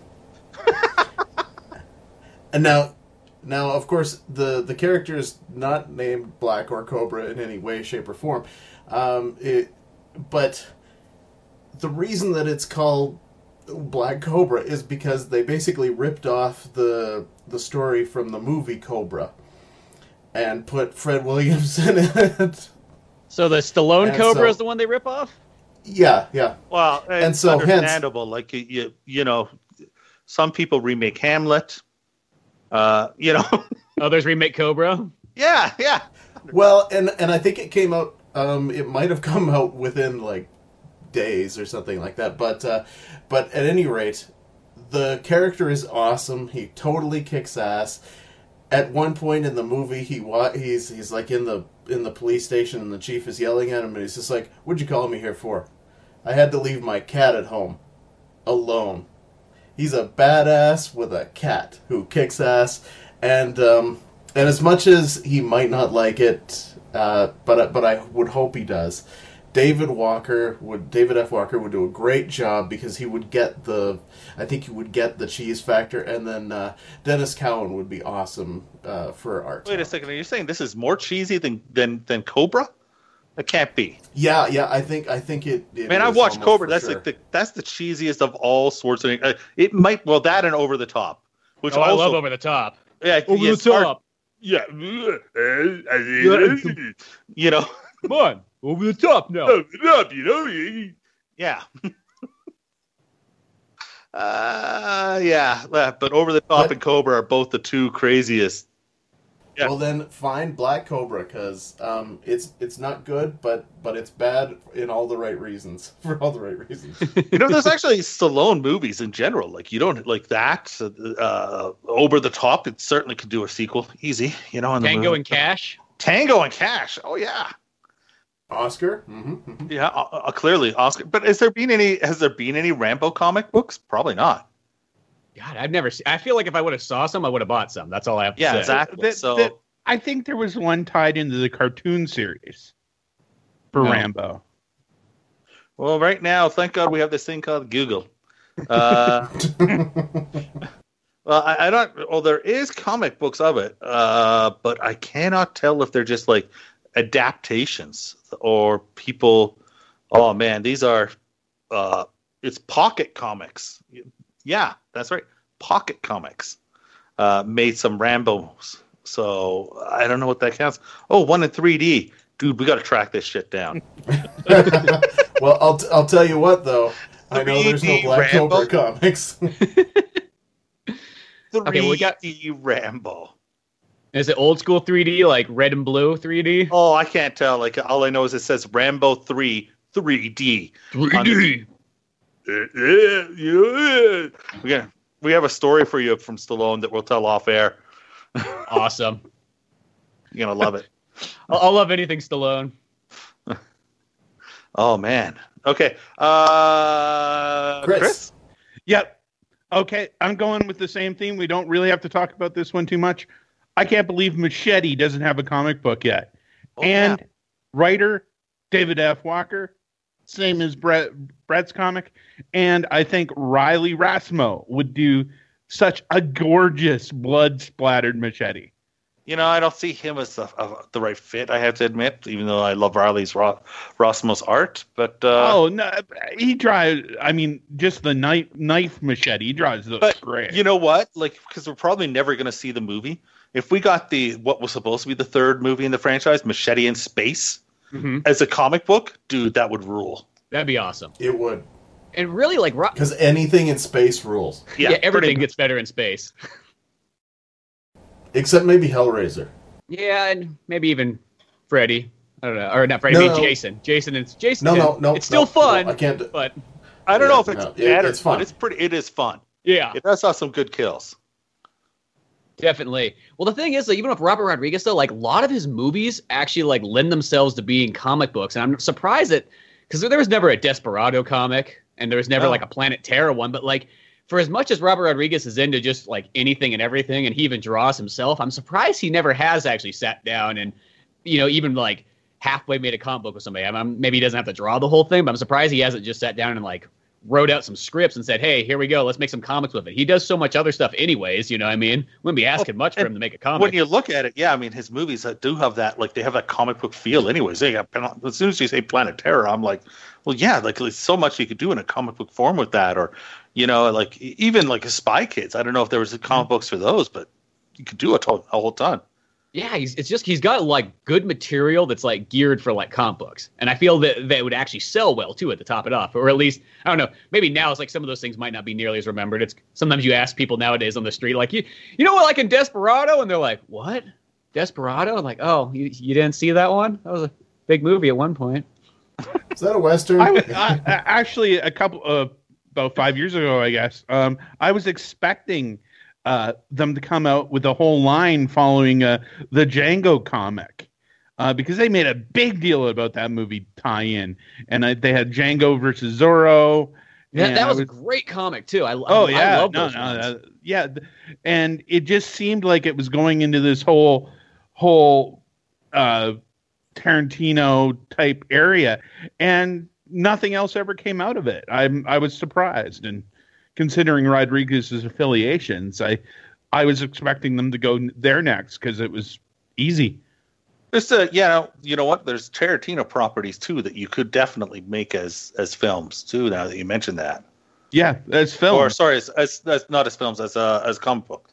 [SPEAKER 2] And now, now of course the the character is not named Black or Cobra in any way, shape, or form. Um, it, but the reason that it's called Black Cobra is because they basically ripped off the the story from the movie Cobra and put Fred Williams [LAUGHS] in it.
[SPEAKER 4] So the Stallone
[SPEAKER 2] And
[SPEAKER 4] Cobra
[SPEAKER 2] so-
[SPEAKER 4] is the one they rip off?
[SPEAKER 2] Yeah, yeah.
[SPEAKER 1] Well,
[SPEAKER 2] And
[SPEAKER 1] it's
[SPEAKER 2] so hence-
[SPEAKER 1] understandable. like you, you, you know, some people remake Hamlet. Uh, you know, [LAUGHS]
[SPEAKER 4] Oh, there's remake Cobra.
[SPEAKER 1] yeah, yeah.
[SPEAKER 2] Well, and and I think it came out. Um, it might have come out within like days or something like that. But uh, but at any rate, the character is awesome. He totally kicks ass. At one point in the movie, he wa- he's he's like in the in the police station, and the chief is yelling at him, and he's just like, "What'd you call me here for? I had to leave my cat at home, alone." He's a badass with a cat who kicks ass, and um, and as much as he might not like it, uh, but but I would hope he does. David Walker would David F. Walker would do a great job because he would get the I think he would get the cheese factor, and then uh, Denys Cowan would be awesome uh, for art.
[SPEAKER 1] Wait a second. Are you saying this is more cheesy than than than Cobra? It can't be.
[SPEAKER 2] Yeah, yeah, I think I think it. it
[SPEAKER 1] Man, I've watched Cobra. That's
[SPEAKER 2] sure.
[SPEAKER 1] like the that's the cheesiest of all Schwarzenegger. Uh, it might well that and Over the Top, which
[SPEAKER 4] oh, I love over the top.
[SPEAKER 1] yeah,
[SPEAKER 4] Over
[SPEAKER 1] yeah,
[SPEAKER 4] the top.
[SPEAKER 1] Yeah, [LAUGHS] you know,
[SPEAKER 4] Come on, over the top now.
[SPEAKER 1] up, you know, yeah. [LAUGHS] Uh, yeah, but Over the Top
[SPEAKER 2] But-
[SPEAKER 1] and Cobra are both the two craziest. Yeah.
[SPEAKER 2] Well, then find Black Cobra because um, it's it's not good, but but it's bad in all the right reasons [LAUGHS] for all the right reasons. [LAUGHS]
[SPEAKER 1] You know, there's actually Stallone movies in general. Like you don't like that. Uh, Over the Top, it certainly could do a sequel, easy. You know, in
[SPEAKER 4] Tango
[SPEAKER 1] movie.
[SPEAKER 4] and Cash.
[SPEAKER 1] Tango and Cash. Oh yeah,
[SPEAKER 2] Oscar. hmm hmm
[SPEAKER 1] yeah. Uh, uh, clearly, Oscar. But has there been any? Has there been any Rambo comic books? Probably not.
[SPEAKER 4] God, I've never. Seen, I feel like if I would have saw some, I would have bought some. That's all I have to
[SPEAKER 1] Yeah,
[SPEAKER 4] say.
[SPEAKER 1] exactly.
[SPEAKER 3] That-
[SPEAKER 1] so
[SPEAKER 3] that- I think there was one tied into the cartoon series for
[SPEAKER 4] No.
[SPEAKER 3] Rambo.
[SPEAKER 1] well, right now, thank God we have this thing called Google. Uh, [LAUGHS] Well, I, I don't. Well, there is comic books of it, uh, but I cannot tell if they're just like adaptations or people. Oh man, these are. Uh, it's pocket comics. Yeah, that's right. Pocket comics uh, made some Rambo's. So I don't know what that counts. Oh, one in 3D. Dude, we got to track this shit down. [LAUGHS] [LAUGHS]
[SPEAKER 2] well, I'll t- I'll tell you what though. I know there's no Black
[SPEAKER 1] Rambo?
[SPEAKER 2] Cobra comics.
[SPEAKER 1] 3D [LAUGHS]
[SPEAKER 4] Okay, we got-
[SPEAKER 1] Rambo.
[SPEAKER 4] Is it old school 3D, like red and blue 3D?
[SPEAKER 1] Oh, I can't tell. Like all I know is it says Rambo 3 3D.
[SPEAKER 4] 3D. [LAUGHS]
[SPEAKER 1] We got we have a story for you from Stallone that we'll tell off air. [LAUGHS]
[SPEAKER 4] Awesome.
[SPEAKER 1] You're gonna love it. [LAUGHS]
[SPEAKER 4] I'll, I'll love anything Stallone.
[SPEAKER 1] Oh man. Okay. Uh
[SPEAKER 2] Chris.
[SPEAKER 1] Chris?
[SPEAKER 3] Yep. Okay, I'm going with the same theme. We don't really have to talk about this one too much. I can't believe Machete doesn't have a comic book yet.
[SPEAKER 1] Oh,
[SPEAKER 3] and writer David F. Walker, same as Brett Brett's comic, and I think Riley Rossmo would do such a gorgeous blood splattered machete.
[SPEAKER 1] you know, I don't see him as the, uh, the right fit. I have to admit, even though I love Riley's Ro- art, but uh,
[SPEAKER 3] oh no, he drives. I mean, just the knife knife machete. He drives looks
[SPEAKER 1] But
[SPEAKER 3] great.
[SPEAKER 1] you know what? Like, because we're probably never going to see the movie. If we got the what was supposed to be the third movie in the franchise, Machete in Space,
[SPEAKER 4] Mhm.
[SPEAKER 1] as a comic book, dude, that would rule.
[SPEAKER 4] That'd be awesome.
[SPEAKER 2] It would.
[SPEAKER 4] And really, like, Ro-
[SPEAKER 2] Because anything in space rules. [LAUGHS]
[SPEAKER 4] yeah,
[SPEAKER 1] pretty
[SPEAKER 4] everything gets better in space. [LAUGHS]
[SPEAKER 2] Except maybe Hellraiser.
[SPEAKER 4] Yeah, and maybe even Freddy. I don't know, or not Freddy.
[SPEAKER 2] No,
[SPEAKER 4] I mean
[SPEAKER 2] no.
[SPEAKER 4] Jason. Jason and Jason.
[SPEAKER 2] No, no, no.
[SPEAKER 4] It's still
[SPEAKER 2] no,
[SPEAKER 4] fun,
[SPEAKER 2] no, I can't. do-
[SPEAKER 4] but
[SPEAKER 1] I don't
[SPEAKER 2] Yeah,
[SPEAKER 1] know if it's
[SPEAKER 2] no, it- it's fun.
[SPEAKER 1] but it's pretty. It is fun.
[SPEAKER 4] yeah,
[SPEAKER 1] It does have some good kills.
[SPEAKER 4] definitely. Well, the thing is, that even with Robert Rodriguez, though, like a lot of his movies actually like lend themselves to being comic books, and I'm surprised that because there was never a Desperado comic, and there was never
[SPEAKER 1] No.
[SPEAKER 4] like a Planet Terror one, but like. For as much as Robert Rodriguez is into just like anything and everything, and he even draws himself, I'm surprised he never has actually sat down and, you know, even like halfway made a comic book with somebody. I mean, maybe he doesn't have to draw the whole thing, but I'm surprised he hasn't just sat down and like wrote out some scripts and said, "Hey, here we go. Let's make some comics with it." He does so much other stuff, anyways. You know, what I mean, wouldn't be asking much for him to make a comic.
[SPEAKER 1] When you look at it, yeah, I mean, his movies that do have that, like they have that comic book feel. Anyways, they got, as soon as you say Planet Terror, I'm like, well, yeah, like there's so much you could do in a comic book form with that, or you know, like even like Spy Kids. I don't know if there was a comic mm-hmm. books for those, but you could do a, to- a whole ton.
[SPEAKER 4] Yeah, he's it's just he's got like good material that's like geared for like comic books, and I feel that that would actually sell well too at the top it off, or at least I don't know. Maybe now it's like some of those things might not be nearly as remembered. It's sometimes you ask people nowadays on the street, like you you know what, like in Desperado, and they're like, what Desperado? I'm like, oh, you you didn't see that one? That was a big movie at one point. [LAUGHS]
[SPEAKER 2] Is that a western?
[SPEAKER 3] I, I, I- actually a couple of about five years ago, I guess. Um, I was expecting uh, them to come out with a whole line following uh, the Django comic. Uh, because they made a big deal about that movie tie-in, and I, they had Django versus Zorro.
[SPEAKER 4] Yeah, that
[SPEAKER 3] I
[SPEAKER 4] was a great comic too. I
[SPEAKER 3] Oh
[SPEAKER 4] I,
[SPEAKER 3] yeah,
[SPEAKER 4] I love
[SPEAKER 3] no, no, uh, yeah, and it just seemed like it was going into this whole whole uh, Tarantino type area, and nothing else ever came out of it. I'm I was surprised, and considering Rodriguez's affiliations, I I was expecting them to go there next because it was easy.
[SPEAKER 1] There's a yeah, you know what? There's Tarantino properties too that you could definitely make as as films too. Now that you mentioned that,
[SPEAKER 3] Yeah, that's films.
[SPEAKER 1] or sorry, as, as, as not as films as uh, as comic books.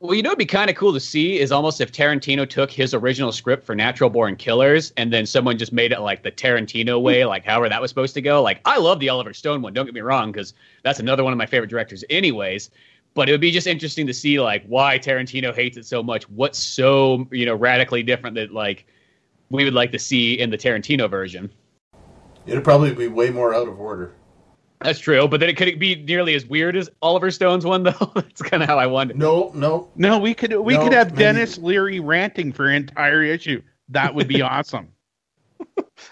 [SPEAKER 4] Well, you know, it'd be kind of cool to see is almost if Tarantino took his original script for Natural Born Killers and then someone just made it like the Tarantino way, hmm. like however that was supposed to go. Like, I love the Oliver Stone one. Don't get me wrong, because that's another one of my favorite directors, anyways. But it would be just interesting to see like why Tarantino hates it so much. What's so you know radically different that like we would like to see in the Tarantino version.
[SPEAKER 2] It'd probably be way more out of order.
[SPEAKER 4] That's true, but then it could be nearly as weird as Oliver Stone's one, though. [LAUGHS] That's kind of how I wonder.
[SPEAKER 2] No, no.
[SPEAKER 3] no, we could we
[SPEAKER 2] No,
[SPEAKER 3] could have
[SPEAKER 2] maybe-
[SPEAKER 3] Denis Leary ranting for an entire issue. That would be [LAUGHS] awesome.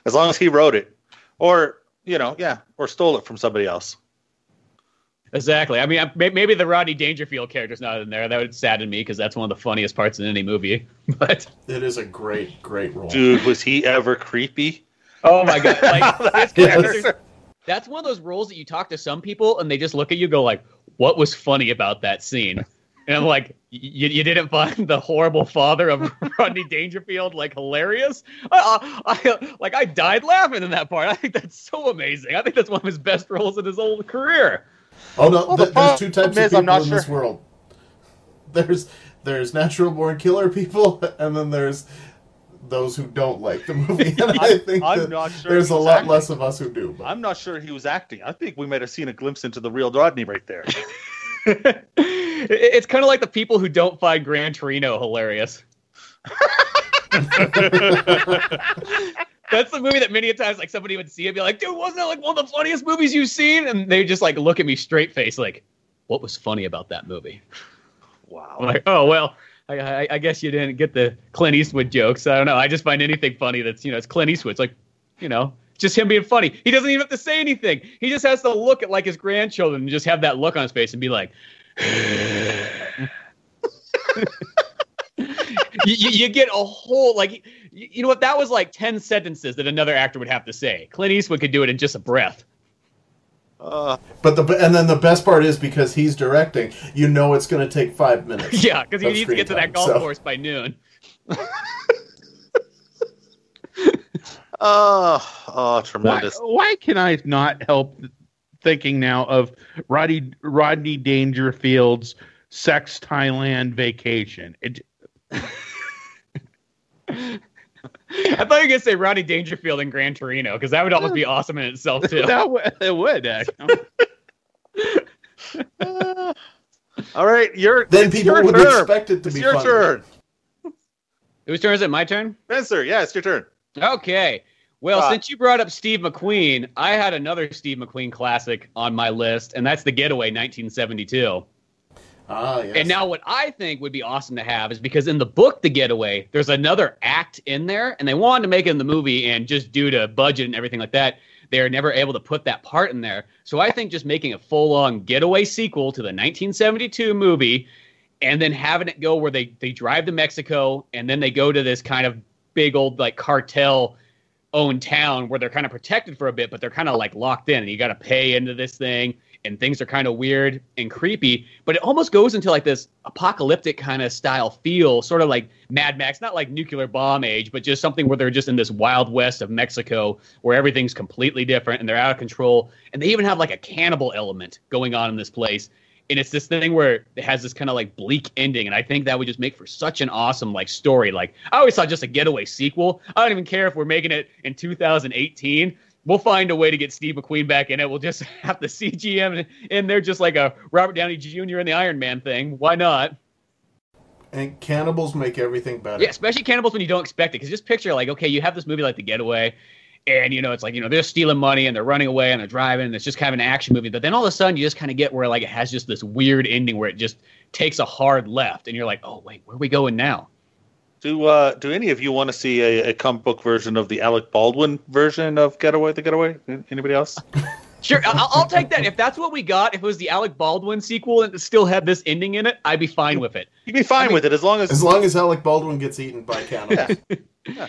[SPEAKER 1] As long as he wrote it, or you know, yeah, or stole it from somebody else.
[SPEAKER 4] Exactly. I mean, maybe the Rodney Dangerfield character's not in there. That would sadden me because that's one of the funniest parts in any movie. [LAUGHS] But
[SPEAKER 2] It is a great, great role.
[SPEAKER 1] Dude, was he ever creepy?
[SPEAKER 4] oh my god, like
[SPEAKER 1] That's
[SPEAKER 4] it's-
[SPEAKER 2] Yes.
[SPEAKER 4] there's- that's one of those roles that you talk to some people and they just look at you, and go like, "What was funny about that scene?" And I'm like, "You you didn't find the horrible father of [LAUGHS] Rodney Dangerfield like hilarious? I, I like I died laughing in that part. I think that's so amazing. I think that's one of his best roles in his whole career."
[SPEAKER 2] Oh no,
[SPEAKER 1] Well, the
[SPEAKER 2] th- there's two
[SPEAKER 1] problem
[SPEAKER 2] types of people
[SPEAKER 1] I'm not
[SPEAKER 2] in this world. There's there's natural born killer people, and then there's those who don't like the movie. [LAUGHS] And I
[SPEAKER 1] I'm-
[SPEAKER 2] think
[SPEAKER 1] I'm
[SPEAKER 2] that
[SPEAKER 1] not sure
[SPEAKER 2] there's a lot
[SPEAKER 1] acting.
[SPEAKER 2] less of us who do. But
[SPEAKER 1] I'm not sure he was acting. I think we might have seen a glimpse into the real Rodney right there. [LAUGHS]
[SPEAKER 4] It's kind of like the people who don't find Gran Torino hilarious. [LAUGHS] That's the movie that many a times like somebody would see it and be like, dude, wasn't that like one of the funniest movies you've seen? And they just like look at me straight face like, what was funny about that movie?
[SPEAKER 1] Wow.
[SPEAKER 4] I'm like, oh well, I, I, guess you didn't get the Clint Eastwood jokes. I don't know. I just find anything funny that's you know it's Clint Eastwood. It's like, you know, just him being funny. He doesn't even have to say anything. He just has to look at like his grandchildren and just have that look on his face and be like. you, [SIGHS] you, you get a whole like you, you know what that was like 10 sentences that another actor would have to say clint eastwood could do it in just a breath
[SPEAKER 1] Uh,
[SPEAKER 2] But the and then the best part is because he's directing, you know it's going to take five minutes. [LAUGHS]
[SPEAKER 4] Yeah, because he needs to get to that
[SPEAKER 2] time,
[SPEAKER 4] golf
[SPEAKER 2] so-
[SPEAKER 4] course by noon.
[SPEAKER 1] oh, [LAUGHS] oh, tremendous.
[SPEAKER 3] why can I not help thinking now of Rodney Rodney Dangerfield's Sex Thailand Vacation? It, [LAUGHS]
[SPEAKER 4] I thought you were gonna say Rodney Dangerfield in Gran Torino because that would almost be awesome in itself [LAUGHS] too.
[SPEAKER 3] that would, it would actually.
[SPEAKER 1] Uh, [LAUGHS] all right, your
[SPEAKER 2] Then people
[SPEAKER 1] your
[SPEAKER 2] would
[SPEAKER 1] turn.
[SPEAKER 2] expect it to
[SPEAKER 1] It's
[SPEAKER 2] be
[SPEAKER 1] your
[SPEAKER 2] funny.
[SPEAKER 1] turn,
[SPEAKER 4] Whose turn is it? My turn.
[SPEAKER 1] Spencer. Yeah, it's your turn.
[SPEAKER 4] Okay. Well,
[SPEAKER 1] Uh,
[SPEAKER 4] since you brought up Steve McQueen, I had another Steve McQueen classic on my list, and that's The Getaway, 1972.
[SPEAKER 2] Ah, yes.
[SPEAKER 4] And now, what I think would be awesome to have is because in the book, The Getaway, there's another act in there, and they wanted to make it in the movie, and just due to budget and everything like that, they're never able to put that part in there. So I think just making a full on Getaway sequel to the 1972 movie, and then having it go where they they drive to Mexico, and then they go to this kind of big old like cartel owned town where they're kind of protected for a bit, but they're kind of like locked in, and you got to pay into this thing, and things are kind of weird and creepy. But it almost goes into like this apocalyptic kind of style feel, sort of like Mad Max, not like nuclear bomb age, but just something where they're just in this wild west of Mexico where everything's completely different and they're out of control, and they even have like a cannibal element going on in this place. And it's this thing where it has this kind of like bleak ending, and I think that would just make for such an awesome like story. Like I always thought, just a getaway sequel. I don't even care if we're making it in 2018. We'll find a way to get Steve McQueen back in it. We'll just [LAUGHS] have the CGM in there, just like a Robert Downey Jr. in the Iron Man thing. Why not?
[SPEAKER 2] and cannibals make everything better.
[SPEAKER 4] Yeah, especially cannibals when you don't expect it. Because just picture like, okay, you have this movie like The Getaway, and you know it's like you know they're stealing money and they're running away and they're driving and it's just kind of an action movie. But then all of a sudden you just kind of get where like it has just this weird ending where it just takes a hard left and you're like, oh wait, where are we going now?
[SPEAKER 1] Do uh, do any of you want to see a, a comic book version of the Alec Baldwin version of Getaway? The Getaway? Anybody else? [LAUGHS]
[SPEAKER 4] Sure, I'll, I'll take that. If that's what we got, if it was the Alec Baldwin sequel and it still had this ending in it, I'd be fine with it.
[SPEAKER 1] You'd be fine
[SPEAKER 4] I mean-
[SPEAKER 1] with it as long as
[SPEAKER 2] As long as Alec Baldwin gets eaten by cannibals. [LAUGHS] [LAUGHS]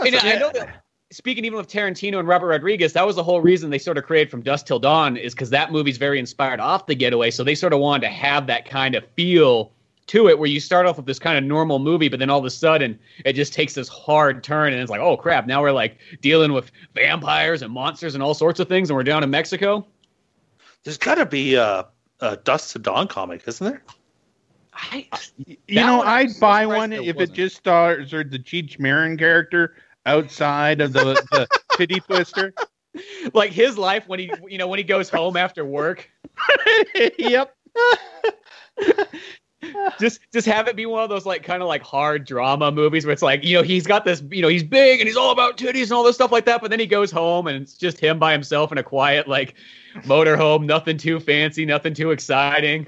[SPEAKER 4] And I know that speaking even with Tarantino and Robert Rodriguez, that was the whole reason they sort of created From Dusk Till Dawn is because that movie's very inspired off The Getaway. So they sort of wanted to have that kind of feel to it where you start off with this kind of normal movie, but then all of a sudden it just takes this hard turn and it's like, oh crap, now we're like dealing with vampires and monsters and all sorts of things and we're down in Mexico.
[SPEAKER 1] there's got to be a, a Dusk to Dawn comic, isn't there?
[SPEAKER 4] I,
[SPEAKER 3] You know,
[SPEAKER 4] I'm
[SPEAKER 3] I'd buy one
[SPEAKER 4] there
[SPEAKER 3] if
[SPEAKER 4] wasn't.
[SPEAKER 3] it just stars or the Cheech Marin character outside of the, the [LAUGHS] titty twister.
[SPEAKER 4] like his life when he, you know, when he goes home after work. [LAUGHS]
[SPEAKER 3] yep. [LAUGHS] [LAUGHS]
[SPEAKER 4] just just have it be one of those like kind of like hard drama movies where it's like you know he's got this you know he's big and he's all about titties and all this stuff like that but then he goes home and it's just him by himself in a quiet like motorhome nothing too fancy nothing too exciting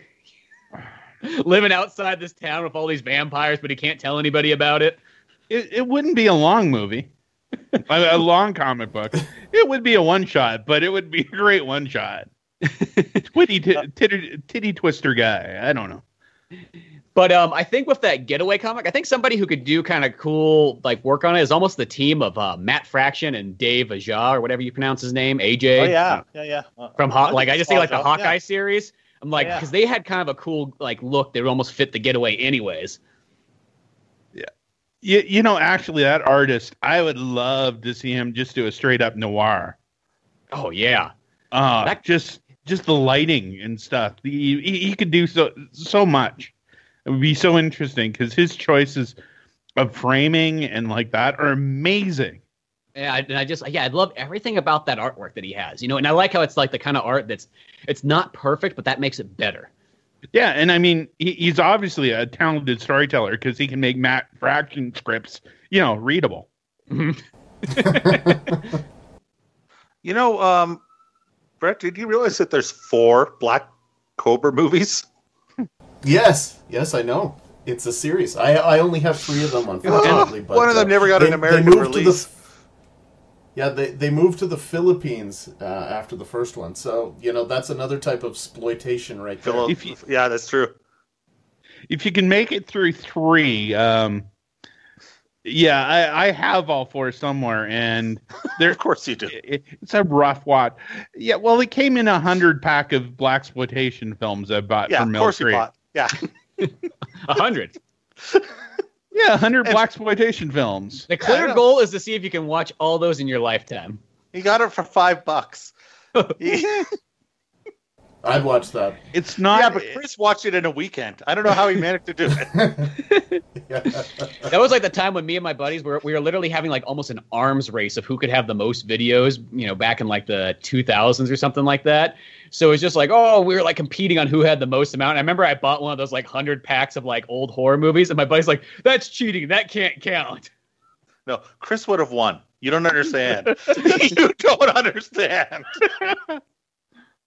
[SPEAKER 4] [SIGHS] living outside this town with all these vampires but he can't tell anybody about it
[SPEAKER 3] It, it wouldn't be a long movie, a, a long comic book. It would be a one shot, but it would be a great one shot. [LAUGHS] Twitty t- titty, titty twister guy. I don't know.
[SPEAKER 4] But um i think with that getaway comic i think somebody who could do kind of cool like work on it is almost the team of uh, matt fraction and dave aja or whatever you pronounce his name aj
[SPEAKER 1] Oh yeah, yeah, yeah. Uh,
[SPEAKER 4] from Hawk. Like I just think like the
[SPEAKER 1] Yeah.
[SPEAKER 4] Hawkeye series. I'm like
[SPEAKER 1] Yeah.
[SPEAKER 4] because they had kind of a cool like look. that would almost fit the getaway anyways.
[SPEAKER 3] You, you know, actually, that artist, I would love to see him just do a straight up noir.
[SPEAKER 4] Oh yeah,
[SPEAKER 3] Uh,
[SPEAKER 4] That-
[SPEAKER 3] just just the lighting and stuff. He, he, he could do so so much. It would be so interesting because his choices of framing and like that are amazing.
[SPEAKER 4] yeah. And I just yeah, I love everything about that artwork that he has. You know, and I like how it's like the kind of art that's it's not perfect, but that makes it better.
[SPEAKER 3] Yeah, and I mean, he, he's obviously a talented storyteller because he can make Matt Fraction scripts, you know, readable. [LAUGHS]
[SPEAKER 1] You know, um, Brett, did you realize that there's four Black Cobra movies?
[SPEAKER 2] yes, yes, I know. It's a series. I I only have three of them, [LAUGHS] unfortunately. but
[SPEAKER 1] One of them
[SPEAKER 2] uh,
[SPEAKER 1] never got an American release.
[SPEAKER 2] the- yeah, they they moved to the Philippines uh, after the first one, so you know that's another type of exploitation right there.
[SPEAKER 3] If you-
[SPEAKER 1] yeah, that's true.
[SPEAKER 3] If you can make it through three, um, Yeah, I, I have all four somewhere, and they're [LAUGHS]
[SPEAKER 1] Of course you do.
[SPEAKER 3] it- it's a rough watch. Yeah, well, it came in a hundred pack of blaxploitation films I bought
[SPEAKER 1] Yeah,
[SPEAKER 3] from
[SPEAKER 1] of
[SPEAKER 3] Mill
[SPEAKER 1] course you bought. [LAUGHS] [LAUGHS] Yeah.
[SPEAKER 4] A hundred.
[SPEAKER 3] Yeah, hundred blaxploitation films.
[SPEAKER 4] The clear goal is to see if you can watch all those in your lifetime.
[SPEAKER 1] You got it for five bucks. Yeah,
[SPEAKER 2] I'd watch that.
[SPEAKER 3] It's not.
[SPEAKER 1] Yeah, but Chris watched it in a weekend. I don't know how he managed to do it. [LAUGHS]
[SPEAKER 4] That was like the time when me and my buddies were we were literally having like almost an arms race of who could have the most videos, you know, back in like the 2000s or something like that. So it was just like, oh, we were like competing on who had the most amount. And I remember I bought one of those like 100 packs of like old horror movies and my buddy's like, that's cheating. That can't count.
[SPEAKER 1] No, Chris would have won. You don't understand. [LAUGHS] [LAUGHS] you don't understand.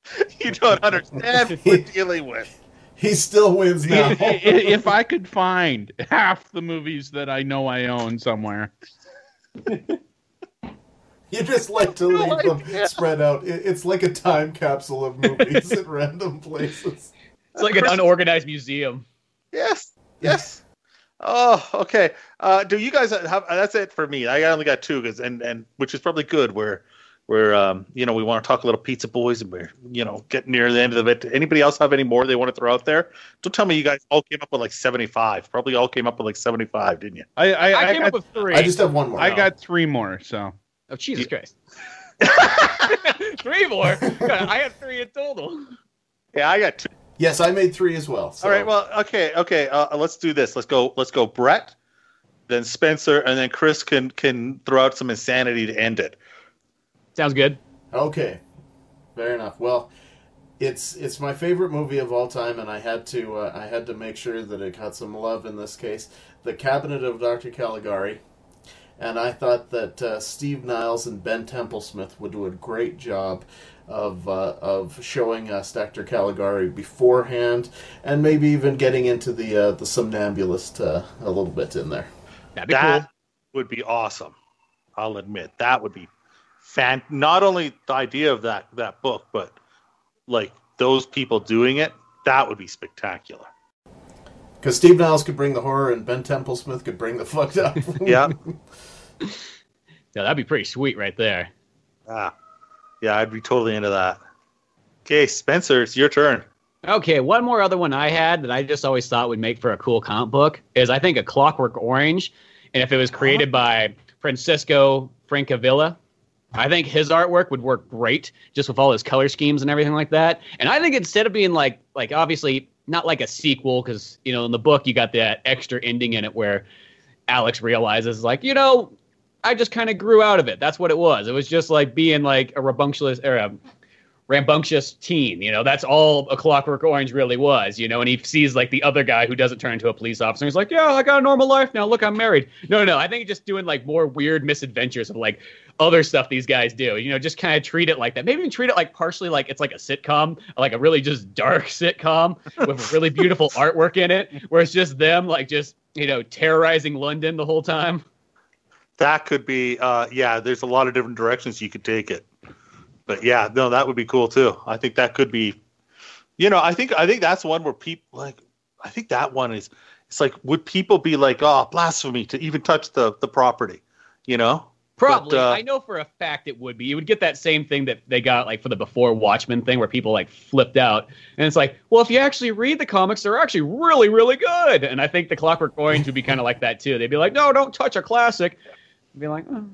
[SPEAKER 1] [LAUGHS] you don't understand [LAUGHS] what we're dealing with.
[SPEAKER 2] he still wins now.
[SPEAKER 3] if, if I could find half the movies that I know I own somewhere, [LAUGHS]
[SPEAKER 2] You just like to
[SPEAKER 1] No
[SPEAKER 2] leave them
[SPEAKER 1] idea.
[SPEAKER 2] spread out. It's like a time capsule of movies at random places.
[SPEAKER 4] It's like an unorganized museum.
[SPEAKER 1] Yes. Yes. Oh, okay. Uh, do you guys have? That's it for me. I only got two, 'cause- and and which is probably good. Where where um you know we want to talk a little pizza boys, and we're you know getting near the end of it. Anybody else have any more they want to throw out there? Don't tell me you guys all came up with like seventy five. Probably all came up with like seventy five, didn't you?
[SPEAKER 3] I I,
[SPEAKER 4] I,
[SPEAKER 3] I,
[SPEAKER 4] came
[SPEAKER 3] got,
[SPEAKER 4] up with three.
[SPEAKER 2] I just have one more.
[SPEAKER 3] I got three more. So
[SPEAKER 4] oh, Jesus Christ. [LAUGHS] [LAUGHS] three more? God, [LAUGHS] I had three in total.
[SPEAKER 1] Yeah, I got two.
[SPEAKER 2] yes, I made three as well. So.
[SPEAKER 1] All right. Well, okay, okay. Uh, let's do this. Let's go. Let's go. Brett, then Spencer, and then Chris can can throw out some insanity to end it.
[SPEAKER 4] Sounds good.
[SPEAKER 2] Okay, fair enough. Well, it's it's my favorite movie of all time, and I had to uh, I had to make sure that it got some love in this case. The Cabinet of Dr. Caligari, and I thought that uh, Steve Niles and Ben Templesmith would do a great job of uh, of showing us Dr. Caligari beforehand, and maybe even getting into the uh, the somnambulist uh, a little bit in there.
[SPEAKER 4] That'd be
[SPEAKER 1] that
[SPEAKER 4] cool.
[SPEAKER 1] would be awesome. I'll admit that would be fan. Not only the idea of that that book, but like those people doing it, that would be spectacular.
[SPEAKER 2] Because Steve Niles could bring the horror, and Ben Templesmith could bring the fucked up. [LAUGHS]
[SPEAKER 1] Yeah,
[SPEAKER 4] Yeah, that'd be pretty sweet right there.
[SPEAKER 1] ah, yeah, I'd be totally into that. Okay, Spencer, it's your turn.
[SPEAKER 4] Okay, one more other one I had that I just always thought would make for a cool comic book is I think a Clockwork Orange, and if it was created by Francisco Francavilla, I think his artwork would work great just with all his color schemes and everything like that. And I think instead of being like like obviously not like a sequel because you know in the book you got that extra ending in it where Alex realizes like you know I just kind of grew out of it. That's what it was. It was just like being like a rambunctious or a rambunctious teen. You know, that's all a Clockwork Orange really was. You know, and he sees like the other guy who doesn't turn into a police officer. He's like, yeah, I got a normal life now. Look, I'm married. No, no, no. I think just doing like more weird misadventures of like other stuff these guys do. You know, just kind of treat it like that. Maybe even treat it like partially like it's like a sitcom, like a really just dark sitcom with really beautiful [LAUGHS] artwork in it, where it's just them like just you know terrorizing London the whole time.
[SPEAKER 1] That could be, uh, yeah. There's a lot of different directions you could take it, but yeah, no, that would be cool too. I think that could be, you know, I think I think that's one where people like. I think that one is. It's like, would people be like, oh, blasphemy to even touch the the property, you know?
[SPEAKER 4] Probably.
[SPEAKER 1] But, uh,
[SPEAKER 4] I know for a fact it would be. You would get that same thing that they got like for the before Watchmen thing where people like flipped out. And it's like, well, if you actually read the comics, they're actually really, really good. And I think the Clockwork Orange would be kind of like that too. They'd be like, no, don't touch a classic. I'd be like, oh.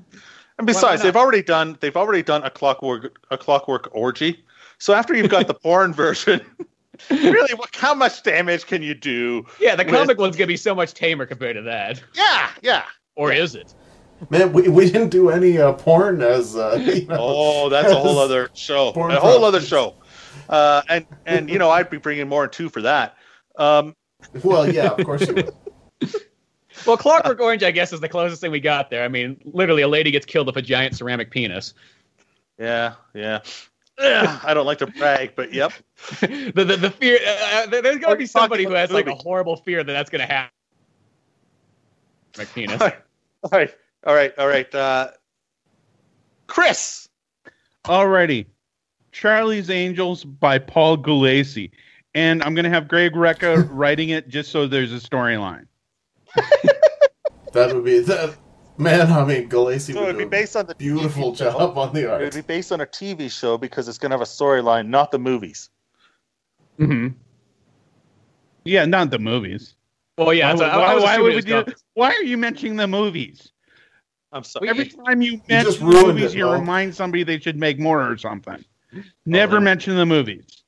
[SPEAKER 1] And besides,
[SPEAKER 4] not?
[SPEAKER 1] they've already done they've already done a clockwork a clockwork orgy. So after you've got the [LAUGHS] porn version, [LAUGHS] really, what, how much damage can you do?
[SPEAKER 4] yeah, the
[SPEAKER 1] With-
[SPEAKER 4] comic one's gonna be so much tamer compared to that.
[SPEAKER 1] Yeah, yeah.
[SPEAKER 4] Or is it?
[SPEAKER 2] Man, we, we didn't do any uh, porn as uh, [LAUGHS] you know,
[SPEAKER 1] Oh, that's a whole other show.
[SPEAKER 2] Porn
[SPEAKER 1] A whole other show. Uh, and and you know, I'd be bringing more than two for that. Um,
[SPEAKER 2] Well, yeah, of course you would.
[SPEAKER 4] Well, Clockwork Orange, I guess, is the closest thing we got there. I mean, literally, a lady gets killed with a giant ceramic penis.
[SPEAKER 1] yeah, yeah. Ugh, I don't like to brag, but yep. [LAUGHS]
[SPEAKER 4] the, the the fear. Uh, uh, there- there's got to be somebody who has like a horrible fear that that's gonna happen. Ceramic penis.
[SPEAKER 1] All right, all right, all right, all right. Uh, Chris.
[SPEAKER 3] Alrighty. Charlie's Angels by Paul Gulacy. And I'm going to have Greg Rucka [LAUGHS] writing it just so there's a storyline. [LAUGHS]
[SPEAKER 2] That would be that. Man, I mean, Gulacy
[SPEAKER 1] So
[SPEAKER 2] would
[SPEAKER 1] be based on the
[SPEAKER 2] beautiful
[SPEAKER 1] TV show.
[SPEAKER 2] job on the art.
[SPEAKER 1] It would be based on a TV show because it's going to have a storyline, not the movies.
[SPEAKER 4] hmm
[SPEAKER 3] Yeah, not the movies.
[SPEAKER 4] Well, yeah.
[SPEAKER 3] why,
[SPEAKER 4] so I- I
[SPEAKER 3] why- why would
[SPEAKER 4] it was
[SPEAKER 3] we do?
[SPEAKER 4] comics.
[SPEAKER 3] Why are you mentioning the movies?
[SPEAKER 1] I'm sorry.
[SPEAKER 3] Every time you mention the movies,
[SPEAKER 2] it,
[SPEAKER 3] you remind somebody they should make more or something. Never
[SPEAKER 1] then-
[SPEAKER 3] mention the movies.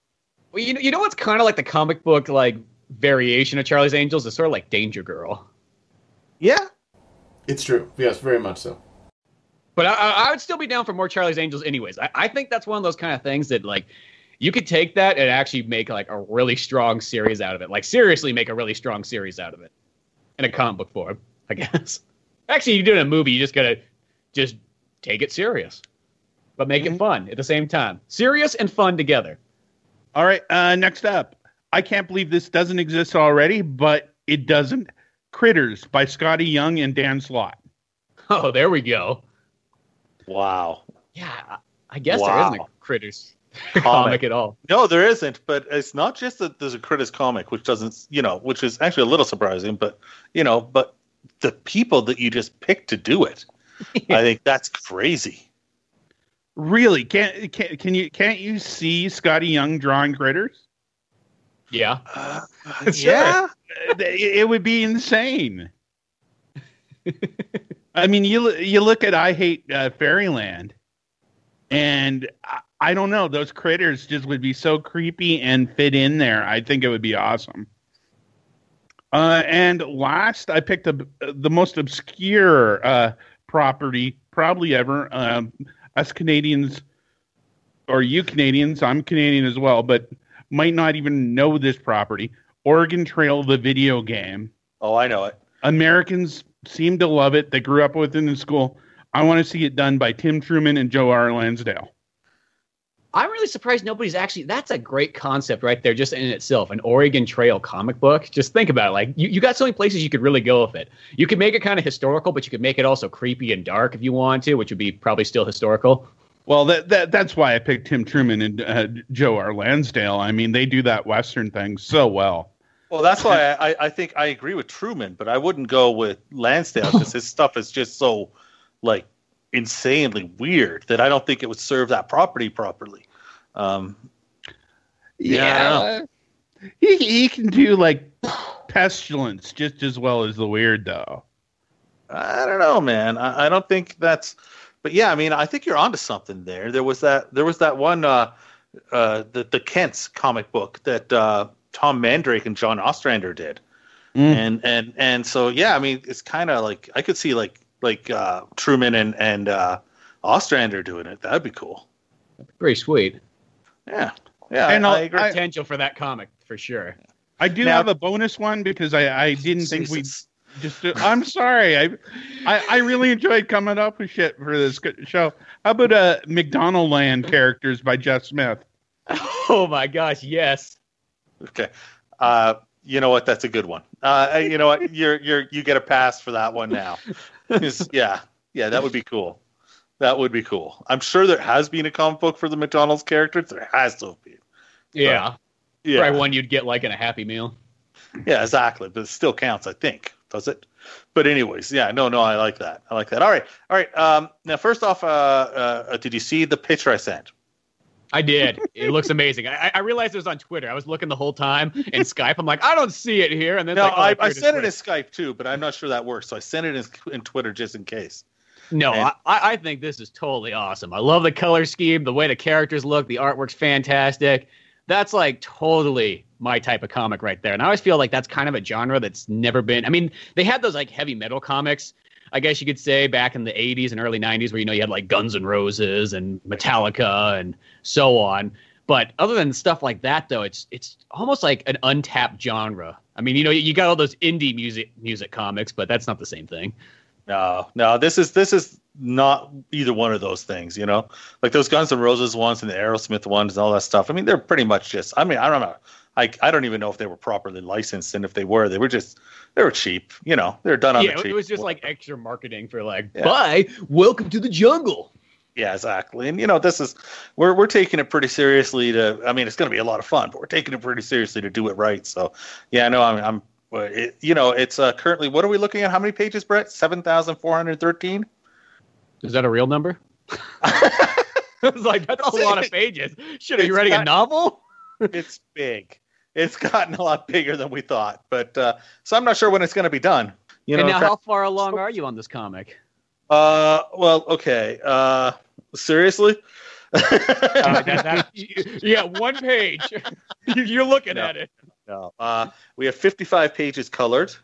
[SPEAKER 4] Well, you know, you know what's kind of like the comic book like variation of Charlie's Angels is sort of like Danger Girl.
[SPEAKER 1] Yeah.
[SPEAKER 2] It's true. Yes, very much so.
[SPEAKER 4] But I, I I would still be down for more Charlie's Angels, anyways. I, I think that's one of those kind of things that like you could take that and actually make like a really strong series out of it. Like seriously, make a really strong series out of it in a comic book form. I guess. [LAUGHS] Actually, you do it in a movie. You just gotta just take it serious, but make
[SPEAKER 3] Mhm.
[SPEAKER 4] it fun at the same time. Serious and fun together.
[SPEAKER 3] All right, uh, next up. I can't believe this doesn't exist already, but it doesn't. Critters by Skottie Young and Dan Slott.
[SPEAKER 4] Oh, there we go.
[SPEAKER 1] Wow.
[SPEAKER 4] Yeah, I- I guess there
[SPEAKER 1] Wow.
[SPEAKER 4] isn't a critters
[SPEAKER 1] Comic.
[SPEAKER 4] comic at all.
[SPEAKER 1] No, there isn't. But it's not just that there's a Critters comic, which doesn't, you know, which is actually a little surprising. But you know, but the people that you just picked to do it, [LAUGHS] I think that's crazy.
[SPEAKER 3] Really? Can't can, can you can't you see Skottie Young drawing critters?
[SPEAKER 4] Yeah.
[SPEAKER 1] Uh,
[SPEAKER 4] Sure. [LAUGHS]
[SPEAKER 1] Yeah.
[SPEAKER 3] It, would be insane. I mean, you you look at I Hate uh, Fairyland, and I, I don't know, those critters just would be so creepy and fit in there. I think it would be awesome. Uh, and last, I picked a, the most obscure uh, property probably ever. Um, us Canadians, or you Canadians, I'm Canadian as well, but might not even know this property. Oregon Trail, the video game.
[SPEAKER 1] Oh, I know it.
[SPEAKER 3] Americans seem to love it. They grew up with it in school. I want to see it done by Tim Truman and Joe R. Lansdale.
[SPEAKER 4] I'm really surprised nobody's actually. That's a great concept right there, just in itself. An Oregon Trail comic book. Just think about it. Like you, you got so many places you could really go with it. You could make it kind of historical, but you could make it also creepy and dark if you want to, which would be probably still historical.
[SPEAKER 3] Well, that, that that's why I picked Tim Truman and uh, Joe R. Lansdale. I mean, they do that Western thing so well.
[SPEAKER 1] Well, that's why [LAUGHS] I, I, think I agree with Truman, but I wouldn't go with Lansdale because his [LAUGHS] stuff is just so like insanely weird that I don't think it would serve that property properly. Um, Yeah,
[SPEAKER 3] he he can do like pestilence just as well as the weird though.
[SPEAKER 1] I don't know, man. I, I don't think that's. But yeah, I mean, I think you're onto something there. There was that. There was that one. Uh, uh, the the Kents comic book that uh, Tom Mandrake and John Ostrander did,
[SPEAKER 3] Mm.
[SPEAKER 1] and and and so yeah, I mean, it's kind of like I could see like like uh, Truman and and uh, Ostrander doing it. That'd be cool.
[SPEAKER 4] Pretty sweet.
[SPEAKER 1] Yeah, yeah,
[SPEAKER 3] And
[SPEAKER 1] I,
[SPEAKER 3] I'll-
[SPEAKER 1] agree.
[SPEAKER 4] Potential for that comic for sure.
[SPEAKER 3] I do
[SPEAKER 1] Now-
[SPEAKER 3] have a bonus one because I, I didn't think we
[SPEAKER 1] Jesus.
[SPEAKER 3] just. I'm sorry. I, I I really enjoyed coming up with shit for this show. How about uh McDonald Land characters by Jeff Smith? [LAUGHS]
[SPEAKER 4] Oh my gosh, yes.
[SPEAKER 1] Okay. Uh, you know what? That's a good one. Uh, you know what? You're you're you get a pass for that one now. [LAUGHS] yeah, yeah, that would be cool. That would be cool. I'm sure there has been a comic book for the McDonald's characters. There has to have been.
[SPEAKER 4] Yeah.
[SPEAKER 1] Yeah,
[SPEAKER 4] Probably one you'd get like in a Happy Meal.
[SPEAKER 1] yeah, exactly. But it still counts, I think. Does it? But anyways, yeah, no, no, I like that. I like that. All right, all right. Um, now, first off, uh, uh, did you see the picture I sent?
[SPEAKER 4] I did. It looks amazing. I, I realized it was on Twitter. I was looking the whole time in Skype. I'm like, I don't see it here. And then
[SPEAKER 1] No,
[SPEAKER 4] like, oh,
[SPEAKER 1] I, I sent it in Skype too, but I'm not sure that works. So I sent it in, in Twitter just in case.
[SPEAKER 4] No,
[SPEAKER 1] And-
[SPEAKER 4] I, I think this is totally awesome. I love the color scheme, the way the characters look, the artwork's fantastic. That's like totally my type of comic right there. And I always feel like that's kind of a genre that's never been. I mean, they had those like heavy metal comics, I guess you could say, back in the 80s and early 90s, where you know you had like Guns N' Roses and Metallica and so on. But other than stuff like that, though, it's it's almost like an untapped genre. I mean, you know, you got all those indie music music comics, but that's not the same thing.
[SPEAKER 1] No, no, this is this is not either one of those things, you know. Like those Guns N' Roses ones and the Aerosmith ones and all that stuff. I mean, they're pretty much just. I mean, I don't know. I I don't even know if they were properly licensed, and if they were, they were just they were cheap. You know, they're done on
[SPEAKER 4] yeah,
[SPEAKER 1] the cheap.
[SPEAKER 4] it was just like extra marketing for like,
[SPEAKER 1] Yeah.
[SPEAKER 4] bye, welcome to the jungle.
[SPEAKER 1] yeah, exactly. And you know, this is we're we're taking it pretty seriously. To I mean, it's going to be a lot of fun, but we're taking it pretty seriously to do it right. So yeah, no, I'm I'm it, you know, it's uh, currently what are we looking at? How many pages, Brett? Seven thousand four hundred thirteen.
[SPEAKER 4] Is that a real number? [LAUGHS] [LAUGHS] I was like, that's a lot of pages. Should are you writing a novel?
[SPEAKER 1] it's big. It's gotten a lot bigger than we thought, but uh, so I'm not sure when it's going to be done. You know,
[SPEAKER 4] and now,
[SPEAKER 1] tra-
[SPEAKER 4] how far along are you on this comic?
[SPEAKER 1] uh, well, okay. Uh, seriously.
[SPEAKER 4] Uh, that- that- [LAUGHS] yeah, one page. You- [LAUGHS] You're looking
[SPEAKER 1] No.
[SPEAKER 4] at it.
[SPEAKER 1] no. Uh, we have 55 pages colored.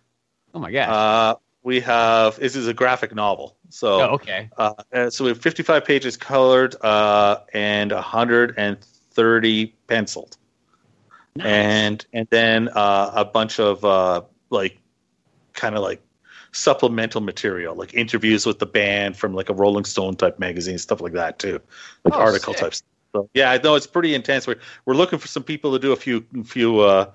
[SPEAKER 4] Oh my gosh.
[SPEAKER 1] Uh, we have this is a graphic novel, so
[SPEAKER 4] oh, okay.
[SPEAKER 1] uh, uh, so we have 55 pages colored uh, and 130 penciled.
[SPEAKER 4] Nice.
[SPEAKER 1] and and then uh, a bunch of uh, like kind of like supplemental material, like interviews with the band from like a Rolling Stone type magazine, stuff like that too, like
[SPEAKER 4] Oh,
[SPEAKER 1] article
[SPEAKER 4] sick.
[SPEAKER 1] types. So yeah, I know it's pretty intense. We're we're looking for some people to do a few few uh,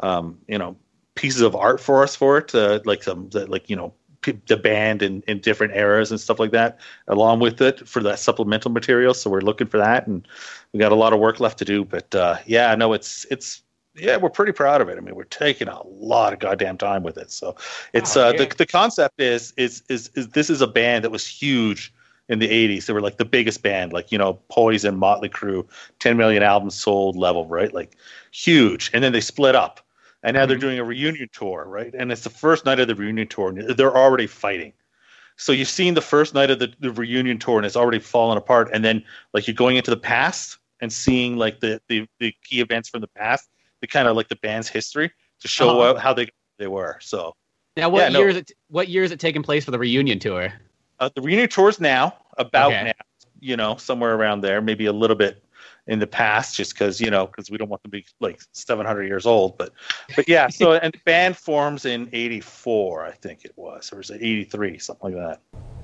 [SPEAKER 1] um, you know pieces of art for us for it, uh, like some like you know the band in, in different eras and stuff like that, along with it for that supplemental material. So we're looking for that, and we got a lot of work left to do. But uh, yeah, no, it's it's yeah, we're pretty proud of it. I mean, we're taking a lot of goddamn time with it. So it's
[SPEAKER 4] Wow,
[SPEAKER 1] uh,
[SPEAKER 4] yeah.
[SPEAKER 1] the the concept is, is is is this is a band that was huge in the 80s they were like the biggest band like you know poison motley crue 10 million albums sold level right like huge and then they split up and now they're
[SPEAKER 4] Mhm.
[SPEAKER 1] doing a reunion tour right and it's the first night of the reunion tour and they're already fighting so you've seen the first night of the, the reunion tour and it's already fallen apart and then like you're going into the past and seeing like the the, the key events from the past the kind of like the band's history to show
[SPEAKER 4] Uh-huh.
[SPEAKER 1] how they they were so
[SPEAKER 4] Now, what
[SPEAKER 1] yeah, no.
[SPEAKER 4] year is it? What year is it taking place for the reunion tour?
[SPEAKER 1] Uh, the reunion tour's now about
[SPEAKER 4] Okay.
[SPEAKER 1] now, you know, somewhere around there, maybe a little bit in the past, just because you know, because we don't want them to be like 700 years old. But, but yeah. So [LAUGHS] and the band forms in '84, I think it was, or is it '83, something like that?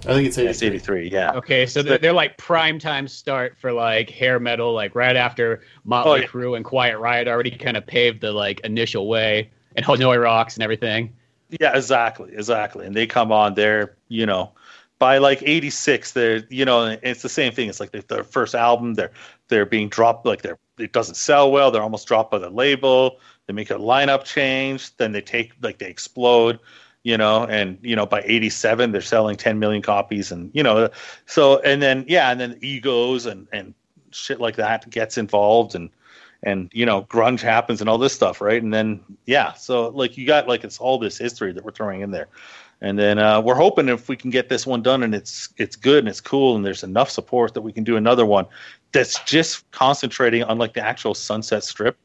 [SPEAKER 2] I think it's
[SPEAKER 1] Yeah, it's
[SPEAKER 2] 83.
[SPEAKER 1] '83. Yeah.
[SPEAKER 4] Okay, so they're, they're like prime time start for like hair metal, like right after Motley
[SPEAKER 1] Oh, yeah.
[SPEAKER 4] Crue and Quiet Riot already kind of paved the like initial way, and Hanoi Rocks and everything.
[SPEAKER 1] Yeah, exactly, exactly. And they come on, they're you know, by like '86, they're you know, it's the same thing. It's like their, their first album. They're they're being dropped like they're it doesn't sell well. They're almost dropped by the label. They make a lineup change, then they take like they explode. You know, and you know by '87 they're selling 10 million copies, and you know, so and then yeah, and then egos and and shit like that gets involved, and and you know grunge happens and all this stuff right and then yeah so like you got like it's all this history that we're throwing in there and then uh, we're hoping if we can get this one done and it's it's good and it's cool and there's enough support that we can do another one that's just concentrating on like the actual sunset strip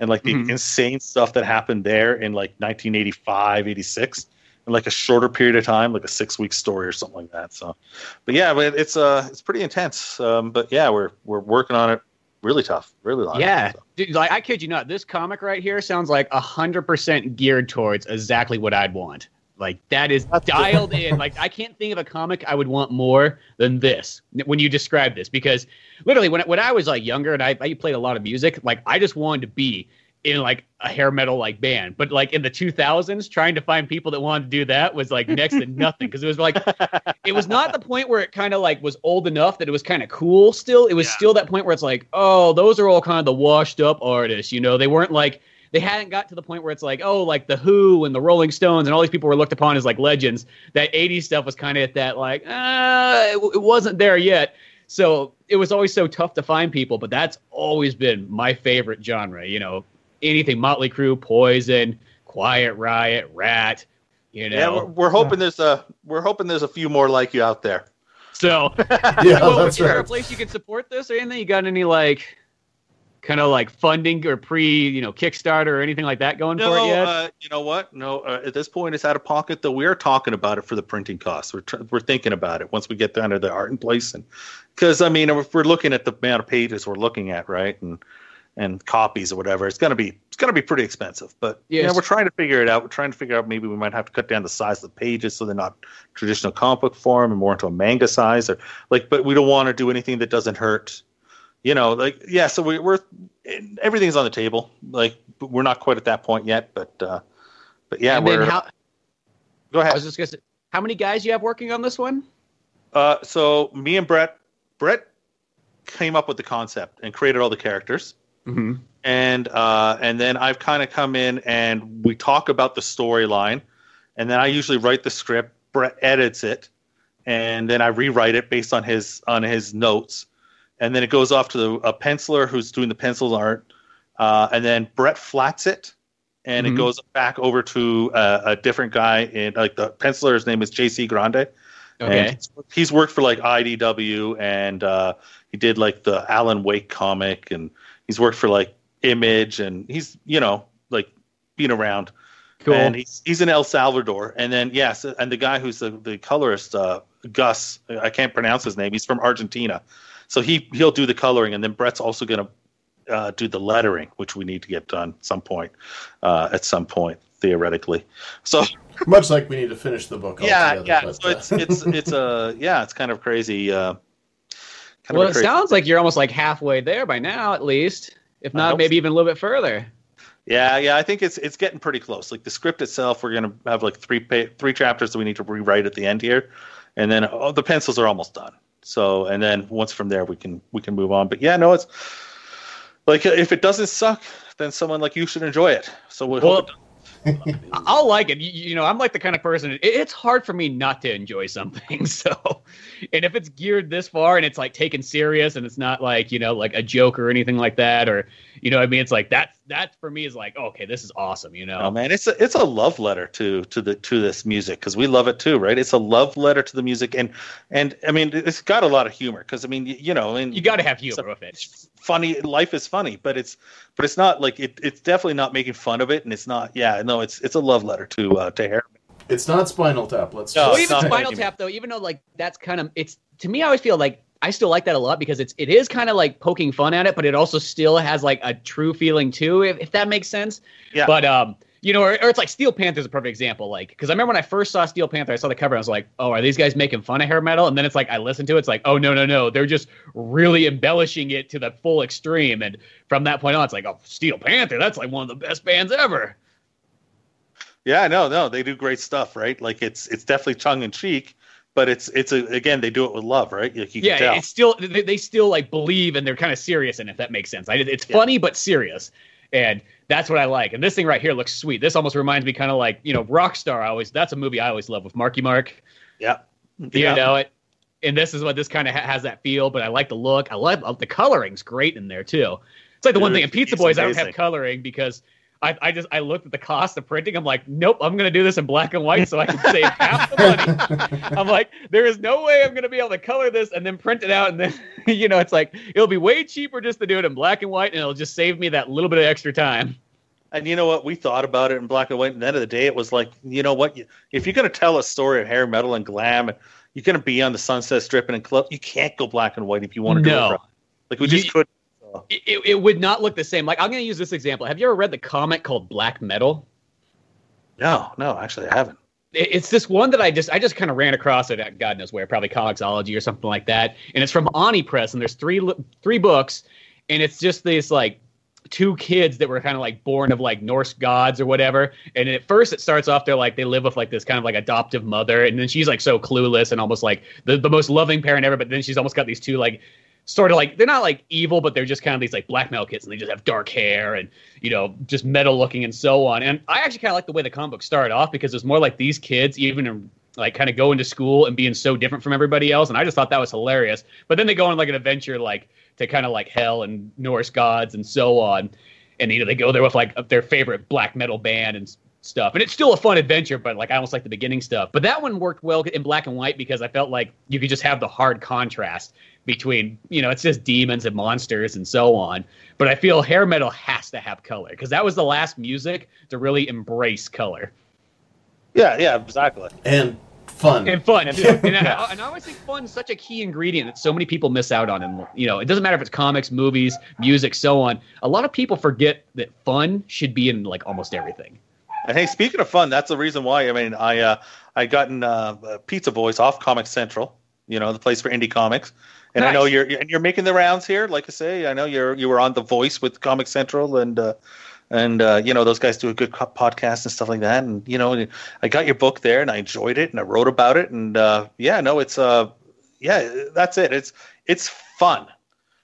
[SPEAKER 1] and like the
[SPEAKER 4] Mhm.
[SPEAKER 1] insane stuff that happened there in like 1985 86 in like a shorter period of time like a six week story or something like that so but yeah but it's uh it's pretty intense um, but yeah we're we're working on it really tough really long
[SPEAKER 4] Yeah,
[SPEAKER 1] so.
[SPEAKER 4] Dude, like I kid you not, this comic right here sounds like hundred percent geared towards exactly what I'd want. Like that is
[SPEAKER 1] That's
[SPEAKER 4] dialed in. Like I can't think of a comic I would want more than this when you describe this because literally when when I was like younger and I, I played a lot of music, like I just wanted to be in like a hair metal like band. But like in the 2000s, trying to find people that wanted to do that was like next to nothing because it was like it was not the point where it kind of like was old enough that it was kind of cool still. It was
[SPEAKER 1] Yeah.
[SPEAKER 4] still that point where it's like, oh, those are all kind of the washed up artists, you know. They weren't like they hadn't got to the point where it's like, oh, like the Who and the Rolling Stones and all these people were looked upon as like legends. That 80s stuff was kind of at that like, uh, it, it wasn't there yet. So it was always so tough to find people, but that's always been my favorite genre. You know, anything Motley Crue, Poison, Quiet Riot, Ratt. You know,
[SPEAKER 1] Yeah, we're, we're hoping there's a we're hoping there's a few more like you out there.
[SPEAKER 4] so [LAUGHS]
[SPEAKER 2] Yeah,
[SPEAKER 4] well,
[SPEAKER 2] that's
[SPEAKER 4] is there a place you can support this or anything? You got any like kind of like funding or pre, you know, Kickstarter or anything like that going for it yet?
[SPEAKER 1] uh, you know what? No, uh, at this point it's out of pocket. Though we are talking about it for the printing costs. We're tr- we're thinking about it once we get down to the art in place, and because I mean, if we're looking at the amount of pages we're looking at, right, and and copies or whatever, it's gonna be it's gonna be pretty expensive. But yeah,
[SPEAKER 4] Yes.
[SPEAKER 1] we're trying to figure it out. We're trying to figure out maybe we might have to cut down the size of the pages so they're not traditional comic book form and more into a manga size, or like. But we don't want to do anything that doesn't hurt. You know, like yeah. So we, we're everything's on the table. Like we're not quite at that point yet, but uh, but yeah,
[SPEAKER 4] and
[SPEAKER 1] we're
[SPEAKER 4] then how?
[SPEAKER 1] go ahead.
[SPEAKER 4] I was just gonna say, how many guys you have working on this one?
[SPEAKER 1] Uh, so me and Brett, Brett came up with the concept and created all the characters.
[SPEAKER 4] hmm
[SPEAKER 1] and uh, and then I've kind of come in and we talk about the storyline, and then I usually write the script. Brett edits it, and then I rewrite it based on his on his notes, and then it goes off to the, a penciler who's doing the pencil art, uh, and then Brett flats it, and
[SPEAKER 4] Mhm.
[SPEAKER 1] it goes back over to a, a different guy. And like the penciler's name is J.C. Grande.
[SPEAKER 4] Okay.
[SPEAKER 1] And he's, he's worked for like IDW and uh, he did like the Alan Wake comic and he's worked for like Image and he's you know like been around.
[SPEAKER 4] Cool.
[SPEAKER 1] And he's he's in El Salvador. And then yes, and the guy who's the, the colorist, uh, Gus, I can't pronounce his name. He's from Argentina, so he he'll do the coloring, and then Brett's also gonna uh, do the lettering, which we need to get done some point, uh, at some point theoretically. So [LAUGHS]
[SPEAKER 2] Much like we need to finish the book.
[SPEAKER 1] yeah, yeah.
[SPEAKER 2] but,
[SPEAKER 1] So
[SPEAKER 2] uh,
[SPEAKER 1] it's it's it's a [LAUGHS] yeah, it's kind of crazy. Uh, kind
[SPEAKER 4] well,
[SPEAKER 1] of
[SPEAKER 4] it
[SPEAKER 1] crazy.
[SPEAKER 4] sounds like you're almost like halfway there by now, at least. If not, maybe
[SPEAKER 1] so.
[SPEAKER 4] even a little bit further.
[SPEAKER 1] Yeah, yeah. I think it's it's getting pretty close. Like the script itself, we're gonna have like three pa- three chapters that we need to rewrite at the end here, and then oh, the pencils are almost done. So and then once from there we can we can move on. But yeah, no, it's like if it doesn't suck, then someone like you should enjoy it. So we
[SPEAKER 4] Well,
[SPEAKER 1] hope it [LAUGHS]
[SPEAKER 4] I'll like it. You, you know, I'm like the kind of person. It, it's hard for me not to enjoy something. [LAUGHS] So, and if it's geared this far and it's like taken serious and it's not like you know like a joke or anything like that, or you know, I mean, it's like that. That for me is like, okay, this is awesome. You know,
[SPEAKER 1] Oh man, it's a it's a love letter to to the to this music because we love it too, right? It's a love letter to the music, and and I mean it's got a lot of humor because I mean you, know, and
[SPEAKER 4] you got to have humor with it.
[SPEAKER 1] funny life is funny but it's but it's not like it, it's definitely not making fun of it and it's not yeah no it's it's a love letter to uh to Harry.
[SPEAKER 2] It's not Spinal Tap. Let's
[SPEAKER 1] No,
[SPEAKER 4] well,
[SPEAKER 2] just
[SPEAKER 1] it's
[SPEAKER 4] even Spinal. Tap though, even though like that's kind of it's to me, I always feel like I still like that a lot because it's it is kind of like poking fun at it, but it also still has like a true feeling too, if, if that makes sense.
[SPEAKER 1] Yeah.
[SPEAKER 4] But um, you know, or, or it's like Steel Panther's a perfect example. Like, because I remember when I first saw Steel Panther, I saw the cover, and I was like, oh, are these guys making fun of hair metal? And then it's like I listened to it, it's like, oh no no no, they're just really embellishing it to the full extreme. And from that point on, it's like, oh, Steel Panther, that's like one of the best bands ever.
[SPEAKER 1] Yeah, no, no, they do great stuff, right? Like it's it's definitely tongue in cheek, but it's it's a, again they do it with love, right? Like you
[SPEAKER 4] yeah,
[SPEAKER 1] can tell.
[SPEAKER 4] it's still they, they still like believe and they're kind of serious in it, if that makes sense. I, it's
[SPEAKER 1] Yeah.
[SPEAKER 4] funny but serious, and that's what I like. And this thing right here looks sweet. This almost reminds me kind of like you know Rockstar. I always that's a movie I always love with Marky Mark.
[SPEAKER 1] yeah,
[SPEAKER 4] You
[SPEAKER 1] yeah.
[SPEAKER 4] know it, and this is what this kind of ha- has that feel. But I like the look. I love uh, the coloring's great in there too. It's like the one thing in Pizza Boys I don't have coloring because. I, I just I looked at the cost of printing. I'm like, nope, I'm gonna do this in black and white so I can save [LAUGHS] half the money. I'm like, there is no way I'm gonna be able to color this and then print it out, and then [LAUGHS] you know, it's like it'll be way cheaper just to do it in black and white, and it'll just save me that little bit of extra time.
[SPEAKER 1] And you know what? We thought about it in black and white. And at the end of the day, it was like, you know what? If you're going to tell a story of hair metal and glam, and you're going to be on the Sunset Strip and in club. You can't go black and white if you want to do it. Right. Like we just
[SPEAKER 4] You-
[SPEAKER 1] couldn't.
[SPEAKER 4] It, it, would not look the same. Like I'm gonna use this example. Have you ever read the comic called Black Metal?
[SPEAKER 1] No, no, actually, I haven't.
[SPEAKER 4] It- It's this one that I just I just kind of ran across it at God knows where, probably Comixology or something like that. And it's from Oni Press, and there's three three books, and it's just this like two kids that were kind of like born of like Norse gods or whatever. And at first it starts off they're like they live with like this kind of like adoptive mother, and then she's like so clueless and almost like the, the most loving parent ever, but then she's almost got these two like sort of like they're not like evil, but they're just kind of these like black metal kids, and they just have dark hair and you know just metal looking and so on. And I actually kind of like the way the comic book started off because it's more like these kids even in, like kind of going to school and being so different from everybody else, and I just thought that was hilarious. But then they go on like an adventure like to kind of like hell and Norse gods and so on, and you know they go there with like their favorite black metal band and stuff. And it's still a fun adventure, but like I almost like the beginning stuff. But that one worked well in black and white because I felt like you could just have the hard contrast between, you know, it's just demons and monsters and so on. But I feel hair metal has to have color because that was the last music to really embrace color
[SPEAKER 1] Yeah, yeah, exactly.
[SPEAKER 2] and fun.
[SPEAKER 4] and fun. too. and, [LAUGHS] I, and I always think fun is such a key ingredient that so many people miss out on. And you know, it doesn't matter if it's comics, movies, music, so on. A lot of people forget that fun should be in like almost everything.
[SPEAKER 1] And hey, speaking of fun, that's the reason why. I mean, I uh, I gotten uh, Pizza Boys off Comic Central. You know, the place for indie comics. And I know you're and you're making the rounds here. Like I say, I know you're you were on The Voice with Comic Central, and uh, and uh, you know those guys do a good podcast and stuff like that. And you know, I got your book there, and I enjoyed it, and I wrote about it, and uh, yeah, no, it's uh, yeah, that's it. It's it's fun.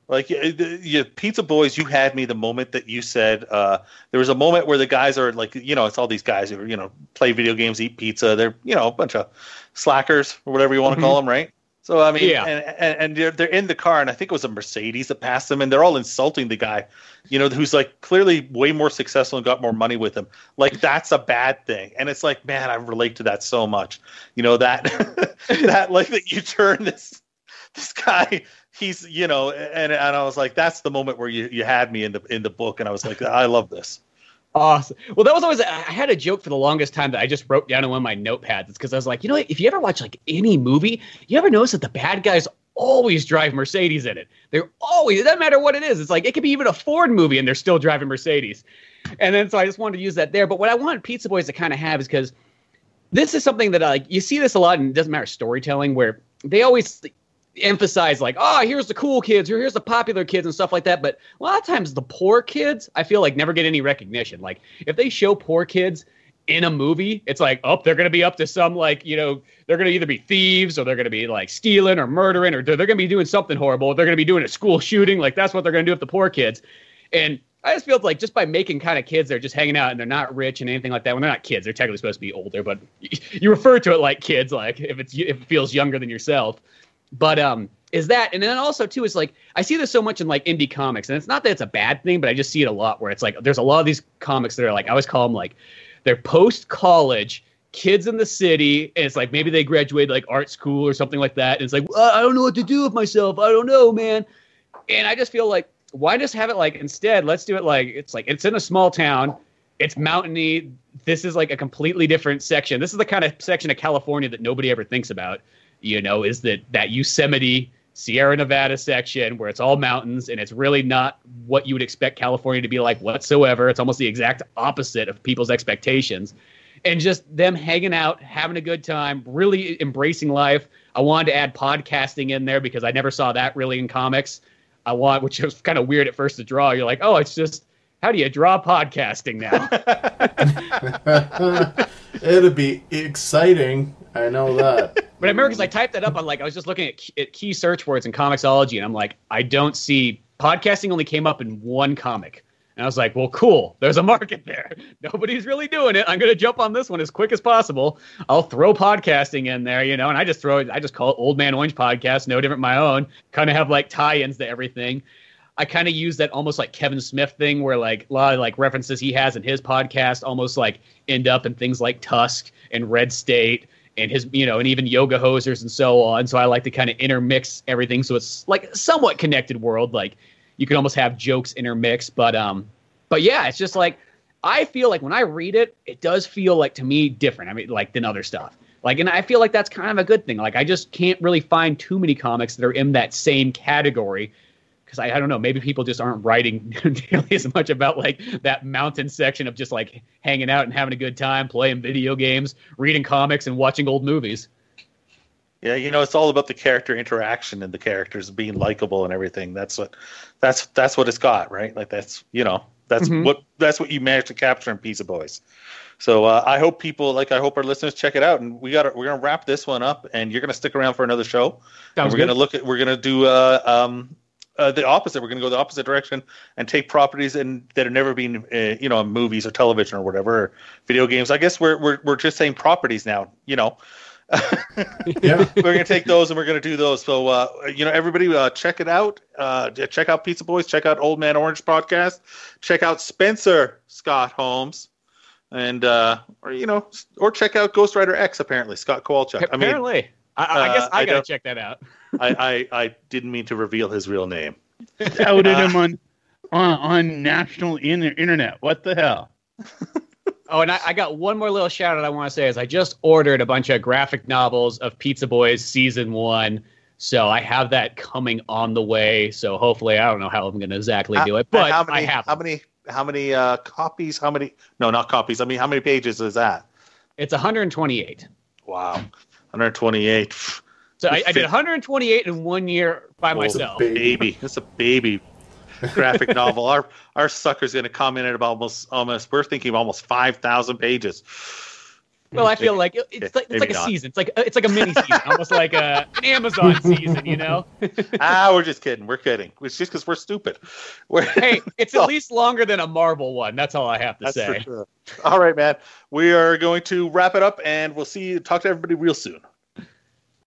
[SPEAKER 1] Like you, Pizza Boys, you had me the moment that you said uh, there was a moment where the guys are like, you know, it's all these guys who you know play video games, eat pizza. They're you know a bunch of slackers or whatever you want to call them, right? So I mean,
[SPEAKER 4] Yeah.
[SPEAKER 1] and, and and they're they're in the car, and I think it was a Mercedes that passed them, and they're all insulting the guy, you know, who's like clearly way more successful and got more money with him. Like that's a bad thing, and it's like, man, I relate to that so much. You know that [LAUGHS] that like that you turn this this guy he's you know and, and i was like that's the moment where you, you had me in the in the book and i was like i love this
[SPEAKER 4] Awesome. Well, that was always. I had a joke for the longest time that I just wrote down in one of my notepads. It's because I was like, you know, if you ever watch like any movie, you ever notice that the bad guys always drive Mercedes in it. They're always. It doesn't matter what it is. It's like it could be even a Ford movie and they're still driving Mercedes. And then so I just wanted to use that there. But what I want Pizza Boys to kind of have is because this is something that like you see this a lot, and it doesn't matter storytelling where they always emphasize like, oh, here's the cool kids, or here's the popular kids and stuff like that. But a lot of times the poor kids, I feel like never get any recognition. Like if they show poor kids in a movie, it's like, oh, they're gonna be up to some like, you know, they're gonna either be thieves or they're gonna be like stealing or murdering or they're, gonna be doing something horrible. They're gonna be doing a school shooting. Like that's what they're gonna do with the poor kids. And I just feel like just by making kind of kids, they're just hanging out and they're not rich and anything like that. When they're not kids, they're technically supposed to be older, but [LAUGHS] you refer to it like kids, like if it's if it feels younger than yourself. But um, is that and then also too is like I see this so much in like indie comics, and it's not that it's a bad thing, but I just see it a lot where it's like there's a lot of these comics that are like I always call them like they're post college kids in the city, and it's like maybe they graduated like art school or something like that, and it's like "Uh, I don't know what to do with myself, I don't know, man. And I just feel like why just have it like instead let's do it like it's like it's in a small town it's mountainy this is like a completely different section. This is the kind of section of california that nobody ever thinks about you know is that that yosemite sierra nevada section where it's all mountains and it's really not what you would expect california to be like whatsoever. It's almost the exact opposite of people's expectations. And just them hanging out having a good time really embracing life. I wanted to add podcasting in there because i never saw that really in comics. I want, which was kind of weird at first to draw. You're like, oh, it's just how do you draw podcasting now? [LAUGHS]
[SPEAKER 2] It'd be exciting. I know that. [LAUGHS]
[SPEAKER 4] but I remember because I typed that up on like I was just looking at key, at key search words in Comixology, and I'm like, I don't see podcasting only came up in one comic. And I was like, well, cool. There's a market there. [LAUGHS] Nobody's really doing it. I'm going to jump on this one as quick as possible. I'll throw podcasting in there, you know, and I just throw it, I just call it Old Man Orange Podcast, no different my own. Kind of have like tie ins to everything. I kind of use that almost like Kevin Smith thing where like a lot of like references he has in his podcast almost like end up in things like Tusk and Red State and his you know and even yoga hosers and so on. So I like to kind of intermix everything so it's like somewhat connected world. Like you can almost have jokes intermixed, but um but yeah, it's just like I feel like when I read it, it does feel like to me different. I mean like than other stuff. Like and I feel like that's kind of a good thing. Like I just can't really find too many comics that are in that same category because I, I don't know, maybe people just aren't writing [LAUGHS] nearly as much about like that mountain section of just like hanging out and having a good time, playing video games, reading comics, and watching old movies.
[SPEAKER 1] Yeah, you know, it's all about the character interaction and the characters being likable and everything. That's what that's that's what it's got, right? Like that's you know that's
[SPEAKER 4] Mhm.
[SPEAKER 1] what that's what you managed to capture in Pizza Boys. So uh, I hope people like I hope our listeners check it out, and we got we're gonna wrap this one up, and you're gonna stick around for another show. And
[SPEAKER 4] Sounds
[SPEAKER 1] we're
[SPEAKER 4] good.
[SPEAKER 1] gonna look at we're gonna do uh, um, uh, the opposite. We're gonna go the opposite direction and take properties and that have never been uh, you know in movies or television or whatever, or video games. I guess we're we're we're just saying properties now. You know. [LAUGHS]
[SPEAKER 2] Yeah. [LAUGHS]
[SPEAKER 1] we're gonna take those and we're gonna do those. So uh, you know, everybody, uh, check it out. Uh, check out Pizza Boys. Check out Old Man Orange podcast. Check out Spencer Scott Holmes, and uh, or you know, or check out Ghost Rider X. Apparently, Scott Kowalczyk. I mean,
[SPEAKER 4] Apparently, I, I
[SPEAKER 1] uh,
[SPEAKER 4] guess I,
[SPEAKER 1] I
[SPEAKER 4] gotta
[SPEAKER 1] don't-
[SPEAKER 4] check that out. [LAUGHS]
[SPEAKER 1] I, I I didn't mean to reveal his real name. [LAUGHS]
[SPEAKER 3] outed him on on, on national in- internet. What the hell? [LAUGHS]
[SPEAKER 4] Oh, and I, I got one more little shout out I want to say is I just ordered a bunch of graphic novels of Pizza Boys season one. So I have that coming on the way. So hopefully, I don't know how I'm going to exactly do it, but
[SPEAKER 1] how many?
[SPEAKER 4] I have.
[SPEAKER 1] how
[SPEAKER 4] them.
[SPEAKER 1] many? How many uh, copies? How many? No, not copies. I mean, how many pages is that?
[SPEAKER 4] It's 128.
[SPEAKER 1] Wow, 128.
[SPEAKER 4] So I, I did 128 in one year by
[SPEAKER 1] Oh,
[SPEAKER 4] myself.
[SPEAKER 2] big-
[SPEAKER 1] baby. It's a baby [LAUGHS] graphic novel. Our our sucker's going to come in at about almost almost. We're thinking almost five thousand pages.
[SPEAKER 4] Well, I feel like it- it's like it's like a
[SPEAKER 1] not.
[SPEAKER 4] season. It's like it's like a mini season, almost like a, an [LAUGHS] Amazon season. You know? [LAUGHS]
[SPEAKER 1] ah, we're just kidding. We're kidding. It's just because we're stupid. We're, [LAUGHS]
[SPEAKER 4] hey, it's at least longer than a Marvel one. That's all I have to
[SPEAKER 1] that's
[SPEAKER 4] say.
[SPEAKER 1] for sure. All right, man. We are going to wrap it up, and we'll see you. Talk to everybody real soon.